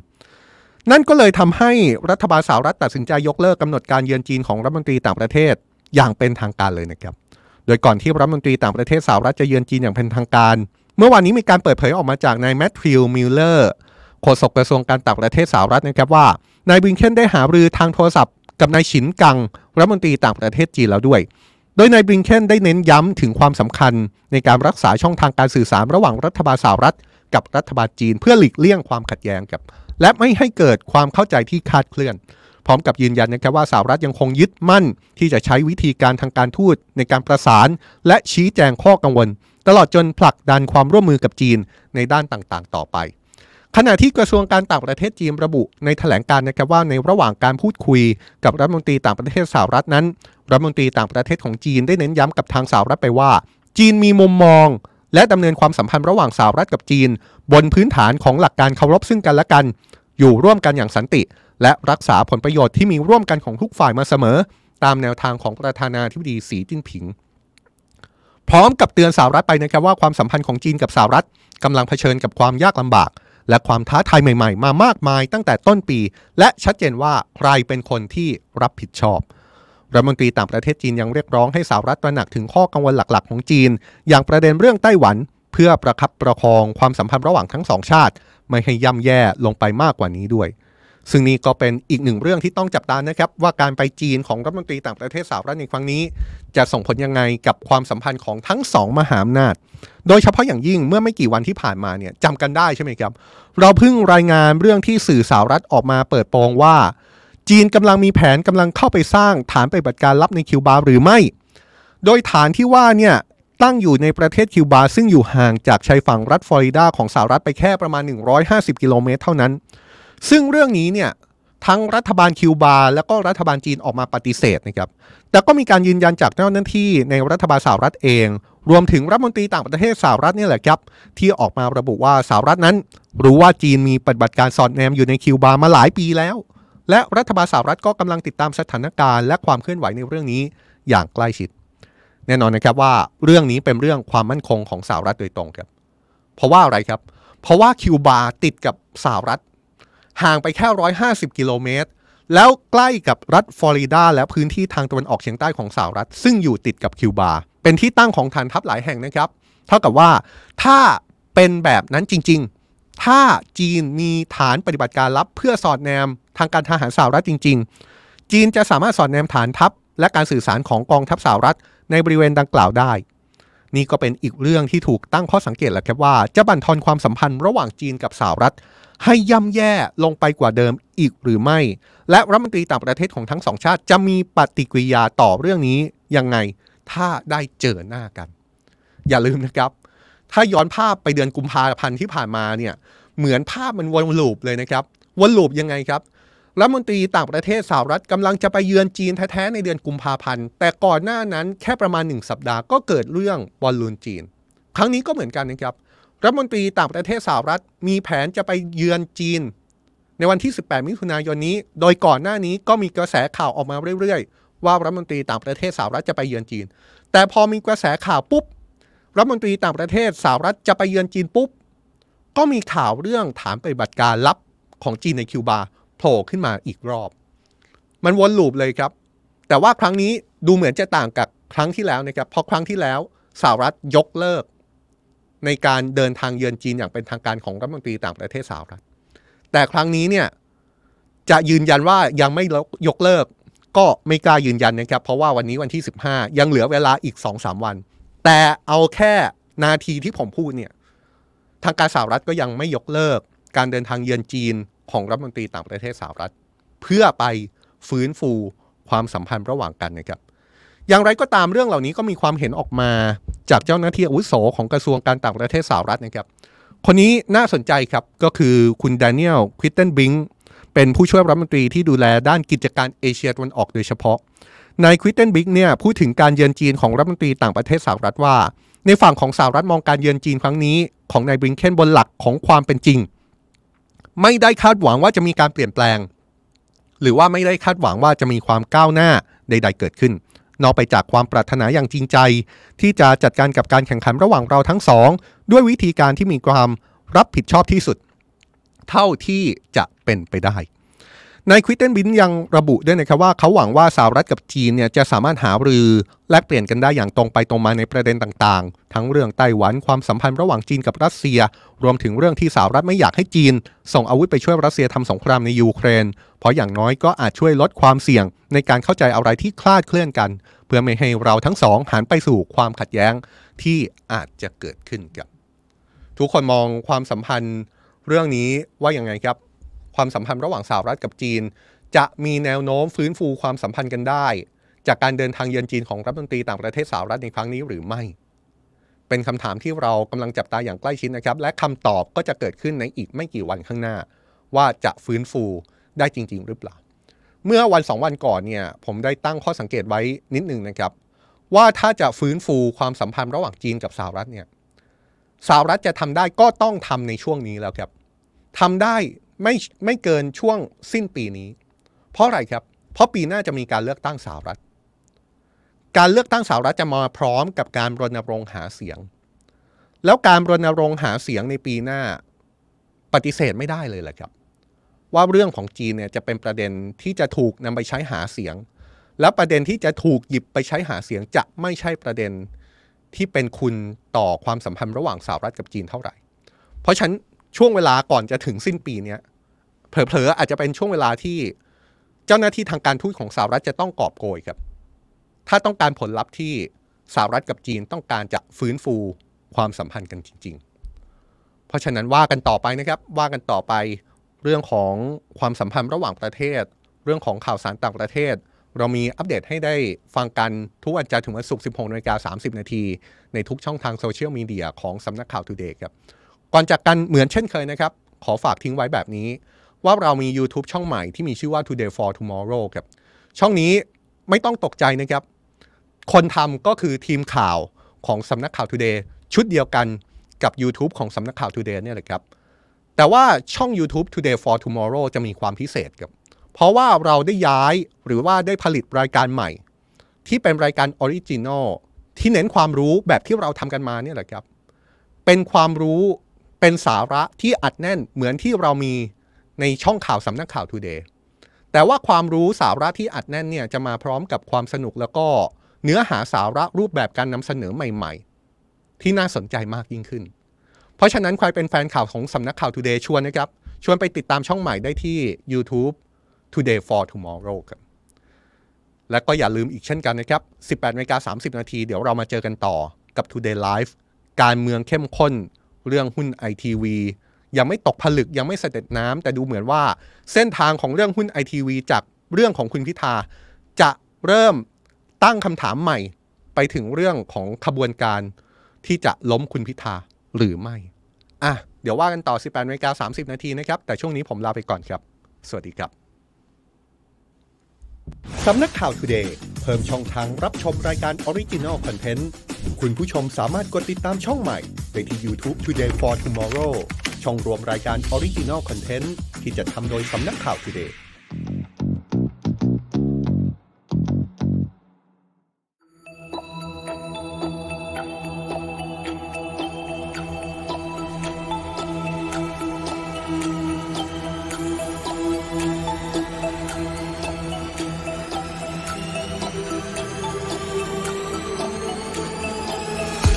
A: นั่นก็เลยทำให้รัฐบาลสหรัฐตัดสินใจยกเลิกกำหนดการเยือนจีนของรัฐมนตรีต่างประเทศอย่างเป็นทางการเลยนะครับ โดยก่อนที่รัฐมนตรีต่างประเทศสหรัฐจะเยือนจีนอย่างเป็นทางการ เมื่อวานนี้มีการเปิดเผยออกมาจากนายแมทธิวมิลเลอร์โฆษกกระทรวงการต่างประเทศสหรัฐนะครับว่านายบลิงเคนได้หารือทางโทรศัพท์กับนายฉินกังรัฐมนตรีต่างประเทศจีนแล้วด้วย โดยนายบริงเคนได้เน้นย้ำถึงความสำคัญในการรักษาช่องทางการสื่อสารระหว่างรัฐบาลสหรัฐ กับรัฐบาลจีนเพื่อหลีกเลี่ยงความขัดแย้งกับ และไม่ให้เกิดความเข้าใจที่คาดเคลื่อน พร้อมกับยืนยันนะครับว่าสหรัฐยังคงยึดมั่น ที่จะใช้วิธีการทางการทูตในการประสาน และชี้แจงข้อกังวล ตลอดจนผลักดันความร่วมมือกับจีนในด้านต่างๆ ต่อไป ขณะที่กระทรวงการต่างประเทศจีนระบุในแถลงการนะครับว่าในระหว่างการพูดคุยกับรัฐมนตรีต่างประเทศสหรัฐนั้น รัฐมนตรีต่างประเทศของจีนได้เน้นย้ำกับทางสหรัฐไปว่า จีนมีมุมมอง และดำเนินความสัมพันธ์ระหว่างสหรัฐกับจีน บนพื้นฐานของหลักการเคารพซึ่งกันและกัน อยู่ร่วมกันอย่างสันติ และรักษาผลประโยชน์ที่มีร่วมกันของทุกฝ่ายมาเสมอ ตามแนวทางของประธานาธิบดีสีจิ้นผิงพร้อมกับเตือนสหรัฐไปนะครับว่าความสัมพันธ์ของจีนกับสหรัฐกำลังเผชิญกับความยากลำบาก และความท้าทายใหม่ๆ มามากมายตั้งแต่ต้นปี และชัดเจนว่าใครเป็นคนที่รับผิดชอบรัฐมนตรีต่างประเทศจีนยังเรียกร้องให้สหรัฐตระหนักถึงข้อกังวลหลักๆ ของจีน อย่างประเด็นเรื่องไต้หวัน เพื่อประคับประคองความสัมพันธ์ระหว่างทั้งสองชาติ ไม่ให้ย่ำแย่ลงไปมากกว่านี้ด้วย ซึ่งนี่ก็เป็นอีกหนึ่งเรื่องที่ต้องจับตานะครับว่าการไปจีนของรัฐมนตรีต่างประเทศสหรัฐในครั้งนี้ จะส่งผลยังไงกับความสัมพันธ์ของทั้งสองมหาอำนาจ โดยเฉพาะอย่างยิ่งเมื่อไม่กี่วันที่ผ่านมาเนี่ยจำกันได้ใช่ไหมครับ เราเพิ่งรายงานเรื่องที่สื่อสหรัฐออกมาเปิดโปงว่า จีนกำลังมีแผนกำลังเข้าไปสร้างฐานปฏิบัติการลับในคิวบาหรือไม่ โดยฐานที่ว่าเนี่ยตั้งอยู่ในประเทศคิวบาซึ่งอยู่ห่างจากชายฝั่งรัฐฟลอริดาของสหรัฐไปแค่ประมาณ 150 กิโลเมตรเท่านั้น ซึ่งเรื่องนี้เนี่ยทั้งรัฐบาลคิวบาและก็รัฐบาลจีนออกมาปฏิเสธนะครับ แต่ก็มีการยืนยันจากเจ้าหน้าที่ในรัฐบาลสหรัฐเอง รวมถึงรัฐมนตรีต่างประเทศสหรัฐนี่แหละครับ ที่ออกมาระบุว่าสหรัฐนั้น รู้ว่าจีนมีปฏิบัติการสอดแนมอยู่ในคิวบามาหลายปีแล้ว และรัฐบาลสหรัฐก็กำลังติดตามสถานการณ์และความเคลื่อนไหวในเรื่องนี้อย่างใกล้ชิด แน่นอนนะครับว่าเรื่องนี้เป็นเรื่องความมั่นคงของสหรัฐโดยตรงครับ เพราะว่าอะไรครับ เพราะว่าคิวบาติดกับสหรัฐ ห่างไปแค่ 150 กิโลเมตร แล้วใกล้กับรัฐฟลอริดา และพื้นที่ทางตะวันออกเฉียงใต้ของสหรัฐ ซึ่งอยู่ติดกับคิวบา เป็นที่ตั้งของฐานทัพหลายแห่งนะครับ เท่ากับว่าถ้าเป็นแบบนั้นจริง ๆ ถ้าจีนมีฐานปฏิบัติการลับ เพื่อสอดแนมทางการทหารสหรัฐจริง ๆ จีนจะสามารถสอดแนมฐานทัพ และการสื่อสารของกองทัพสหรัฐ ในบริเวณดังกล่าวได้นี่ก็เป็นอีกเรื่องที่ถูกตั้งข้อสังเกตแหละครับว่า จะบั่นทอนความสัมพันธ์ระหว่างจีนกับสหรัฐ ให้ย่ำแย่ลงไปกว่าเดิมอีกหรือไม่ และรัฐมนตรีต่างประเทศของทั้งสองชาติ จะมีปฏิกิริยาต่อเรื่องนี้ยังไงถ้าได้เจอหน้ากัน อย่าลืมนะครับ ถ้าย้อนภาพไปเดือนกุมภาพันธ์ที่ผ่านมาเนี่ยเหมือนภาพมันวนลูปเลยนะครับวนลูปยังไงครับรัฐมนตรีต่างประเทศสหรัฐกำลังจะไปเยือนจีนแท้ๆในเดือนกุมภาพันธ์ แต่ก่อนหน้านั้นแค่ประมาณหนึ่งสัปดาห์ก็เกิดเรื่องบอลลูนจีน ครั้งนี้ก็เหมือนกันนะครับ รัฐมนตรีต่างประเทศสหรัฐมีแผนจะไปเยือนจีน ในวันที่ 18 มิถุนายนนี้ โดยก่อนหน้านี้ก็มีกระแสข่าวออกมาเรื่อยๆ ว่ารัฐมนตรีต่างประเทศสหรัฐจะไปเยือนจีน แต่พอมีกระแสข่าวปุ๊บรัฐมนตรีต่างประเทศสหรัฐจะไปเยือนจีนปุ๊บก็มีข่าวเรื่องฐานปฏิบัติการลับของจีนในคิวบาโผล่ขึ้นมาอีกรอบ มันวนลูปเลยครับ แต่ว่าครั้งนี้ดูเหมือนจะต่างกับครั้งที่แล้วนะครับเพราะครั้งที่แล้วสหรัฐยกเลิก ในการเดินทางเยือนจีนอย่างเป็นทางการของรัฐมนตรีต่างประเทศสหรัฐแต่ครั้งนี้เนี่ยจะยืนยันว่ายังไม่ยกเลิก ก็ไม่กล้ายืนยันนะครับ เพราะว่าวันนี้วันที่ 15 ยังเหลือเวลาอีก 2-3 วัน แต่เอาแค่นาทีที่ผมพูดเนี่ยทางการสหรัฐก็ยังไม่ยกเลิก การเดินทางเยือนจีนของรัฐมนตรีต่างประเทศสหรัฐ เพื่อไปฟื้นฟูความสัมพันธ์ระหว่างกันนะครับ อย่างไรก็ตามเรื่องเหล่านี้ก็มีความเห็นออกมาจากเจ้าหน้าที่อาวุโสของกระทรวงการต่างประเทศสหรัฐนะครับ คนนี้น่าสนใจครับก็คือคุณดานิเอลควิตเทนบิงเป็นผู้ช่วยรัฐมนตรีที่ดูแลด้านกิจการเอเชียตะวันออกโดยเฉพาะนายควิตเทนบิงเนี่ยพูดถึงการเยือนจีนของรัฐมนตรีต่างประเทศสหรัฐว่า ในฝั่งของสหรัฐมองการเยือนจีนครั้งนี้ของนายบริงเคนบนหลักของความเป็นจริง ไม่ได้คาดหวังว่าจะมีการเปลี่ยนแปลง หรือว่าไม่ได้คาดหวังว่าจะมีความก้าวหน้าใด ๆ เกิดขึ้น นอกไปจากความปรารถนาอย่างจริงใจ ที่จะจัดการกับการแข่งขันระหว่างเราทั้งสอง ด้วยวิธีการที่มีความรับผิดชอบที่สุด เท่าที่จะเป็นไปได้ นายควิตเทนบินยังระบุด้วยนะครับว่าเขาหวังว่าสหรัฐกับจีนเนี่ยจะสามารถหารือแลกเปลี่ยนกันได้อย่างตรงไปตรงมาในประเด็นต่างๆ ทั้งเรื่องไต้หวันความสัมพันธ์ระหว่างจีนกับรัสเซีย รวมถึงเรื่องที่สหรัฐไม่อยากให้จีน ส่งอาวุธไปช่วยรัสเซียทำสงครามในยูเครน เพราะอย่างน้อยก็อาจช่วยลดความเสี่ยง ในการเข้าใจอะไรที่คลาดเคลื่อนกัน เพื่อไม่ให้เราทั้งสองหันไปสู่ความขัดแย้งที่อาจจะเกิดขึ้นครับทุกคนมองความสัมพันธ์เรื่องนี้ว่าอย่างไงครับ ความสัมพันธ์ระหว่างสหรัฐกับจีน จะมีแนวโน้มฟื้นฟูความสัมพันธ์กันได้ จากการเดินทางเยือนจีนของรัฐมนตรีต่างประเทศสหรัฐในครั้งนี้หรือไม่ เป็นคำถามที่เรากำลังจับตาอย่างใกล้ชิดนะครับ และคำตอบก็จะเกิดขึ้นในอีกไม่กี่วันข้างหน้า ว่าจะฟื้นฟูได้จริง ๆ หรือเปล่า เมื่อวันสองวันก่อนเนี่ยผมได้ตั้งข้อสังเกตไว้นิดหนึ่งนะครับ ว่าถ้าจะฟื้นฟูความสัมพันธ์ระหว่างจีนกับสหรัฐเนี่ยสหรัฐจะทำได้ก็ต้องทำในช่วงนี้แล้วครับทำได้ ไม่ไม่เกินช่วงสิ้นปีนี้ เพราะอะไรครับ เพราะปีหน้าจะมีการเลือกตั้งสหรัฐ การเลือกตั้งสหรัฐจะมาพร้อมกับการรณรงค์หาเสียง แล้วการรณรงค์หาเสียงในปีหน้าปฏิเสธไม่ได้เลยแหละครับ ว่าเรื่องของจีนเนี่ยจะเป็นประเด็นที่จะถูกนำไปใช้หาเสียง แล้วประเด็นที่จะถูกหยิบไปใช้หาเสียงจะไม่ใช่ประเด็นที่เป็นคุณต่อความสัมพันธ์ระหว่างสหรัฐกับจีนเท่าไหร่ เพราะฉะนั้น ช่วงเวลาก่อนจะถึงสิ้นปีนี้เผลอๆอาจจะเป็นช่วงเวลาที่เจ้าหน้าที่ทางการทูตของสหรัฐจะต้องกอบโกยครับ ถ้าต้องการผลลัพธ์ที่สหรัฐกับจีนต้องการจะฟื้นฟูความสัมพันธ์กันจริง ๆ เพราะฉะนั้นว่ากันต่อไปนะครับว่ากันต่อไปเรื่องของความสัมพันธ์ระหว่างประเทศ เรื่องของข่าวสารต่างประเทศ เรามีอัปเดตให้ได้ฟังกันทุกวันจันทร์ถึงวันศุกร์16นาฬิกา30 นาที ในทุกช่องทางโซเชียลมีเดียของสำนักข่าวทูเดย์ครับ ก่อนจากกันเหมือนเช่นเคยนะครับ ขอฝากทิ้งไว้แบบนี้ ว่าเรามี YouTube ช่องใหม่ที่มีชื่อว่า Today for Tomorrow ครับ ช่องนี้ไม่ต้องตกใจนะครับ คนทำก็คือทีมข่าวของสำนักข่าว Today ชุดเดียวกันกับ YouTube ของสำนักข่าว Today เนี่ยแหละครับ แต่ว่าช่อง YouTube Today for Tomorrow จะมีความพิเศษครับ เพราะว่าเราได้ย้ายหรือว่าได้ผลิตรายการใหม่ ที่เป็นรายการ original ที่เน้นความรู้แบบที่เราทำกันมาเนี่ยแหละครับ เป็นความรู้ เป็นสาระที่อัดแน่นเหมือนที่เรามีในช่องข่าวสำนักข่าว Today แต่ว่าความรู้สาระที่อัดแน่นเนี่ยจะมาพร้อมกับความสนุกแล้วก็เนื้อหาสาระรูปแบบการนำเสนอใหม่ ๆ ที่น่าสนใจมากยิ่งขึ้น เพราะฉะนั้นใครเป็นแฟนข่าวของสำนักข่าว Today ชวนนะครับ ชวนไปติดตามช่องใหม่ได้ที่ YouTube Today for Tomorrow ครับและก็อย่าลืมอีกเช่นกันนะครับ 18นาฬิกา30 นาที เดี๋ยวเรามาเจอกันต่อกับ Today Live การเมืองเข้มข้น เรื่องหุ้นไอทีวียังไม่ตกผลึกยังไม่เสด็จน้ำแต่ดูเหมือนว่าเส้นทางของเรื่องหุ้นไอทีวีจากเรื่องของคุณพิธา จะเริ่มตั้งคำถามใหม่ ไปถึงเรื่องของขบวนการที่จะล้มคุณพิธาหรือไม่อะเดี๋ยวว่ากันต่อ 18นาฬิกา30 นาทีนะครับ แต่ช่วงนี้ผมลาไปก่อนครับ สวัสดีครับสำนักข่าว Today เพิ่มช่องทางรับชมรายการ Original Content คุณผู้ชมสามารถกดติดตามช่องใหม่ได้ที่ YouTube Today for Tomorrow ช่องรวมรายการ Original Content ที่จะทำโดยสำนักข่าว Today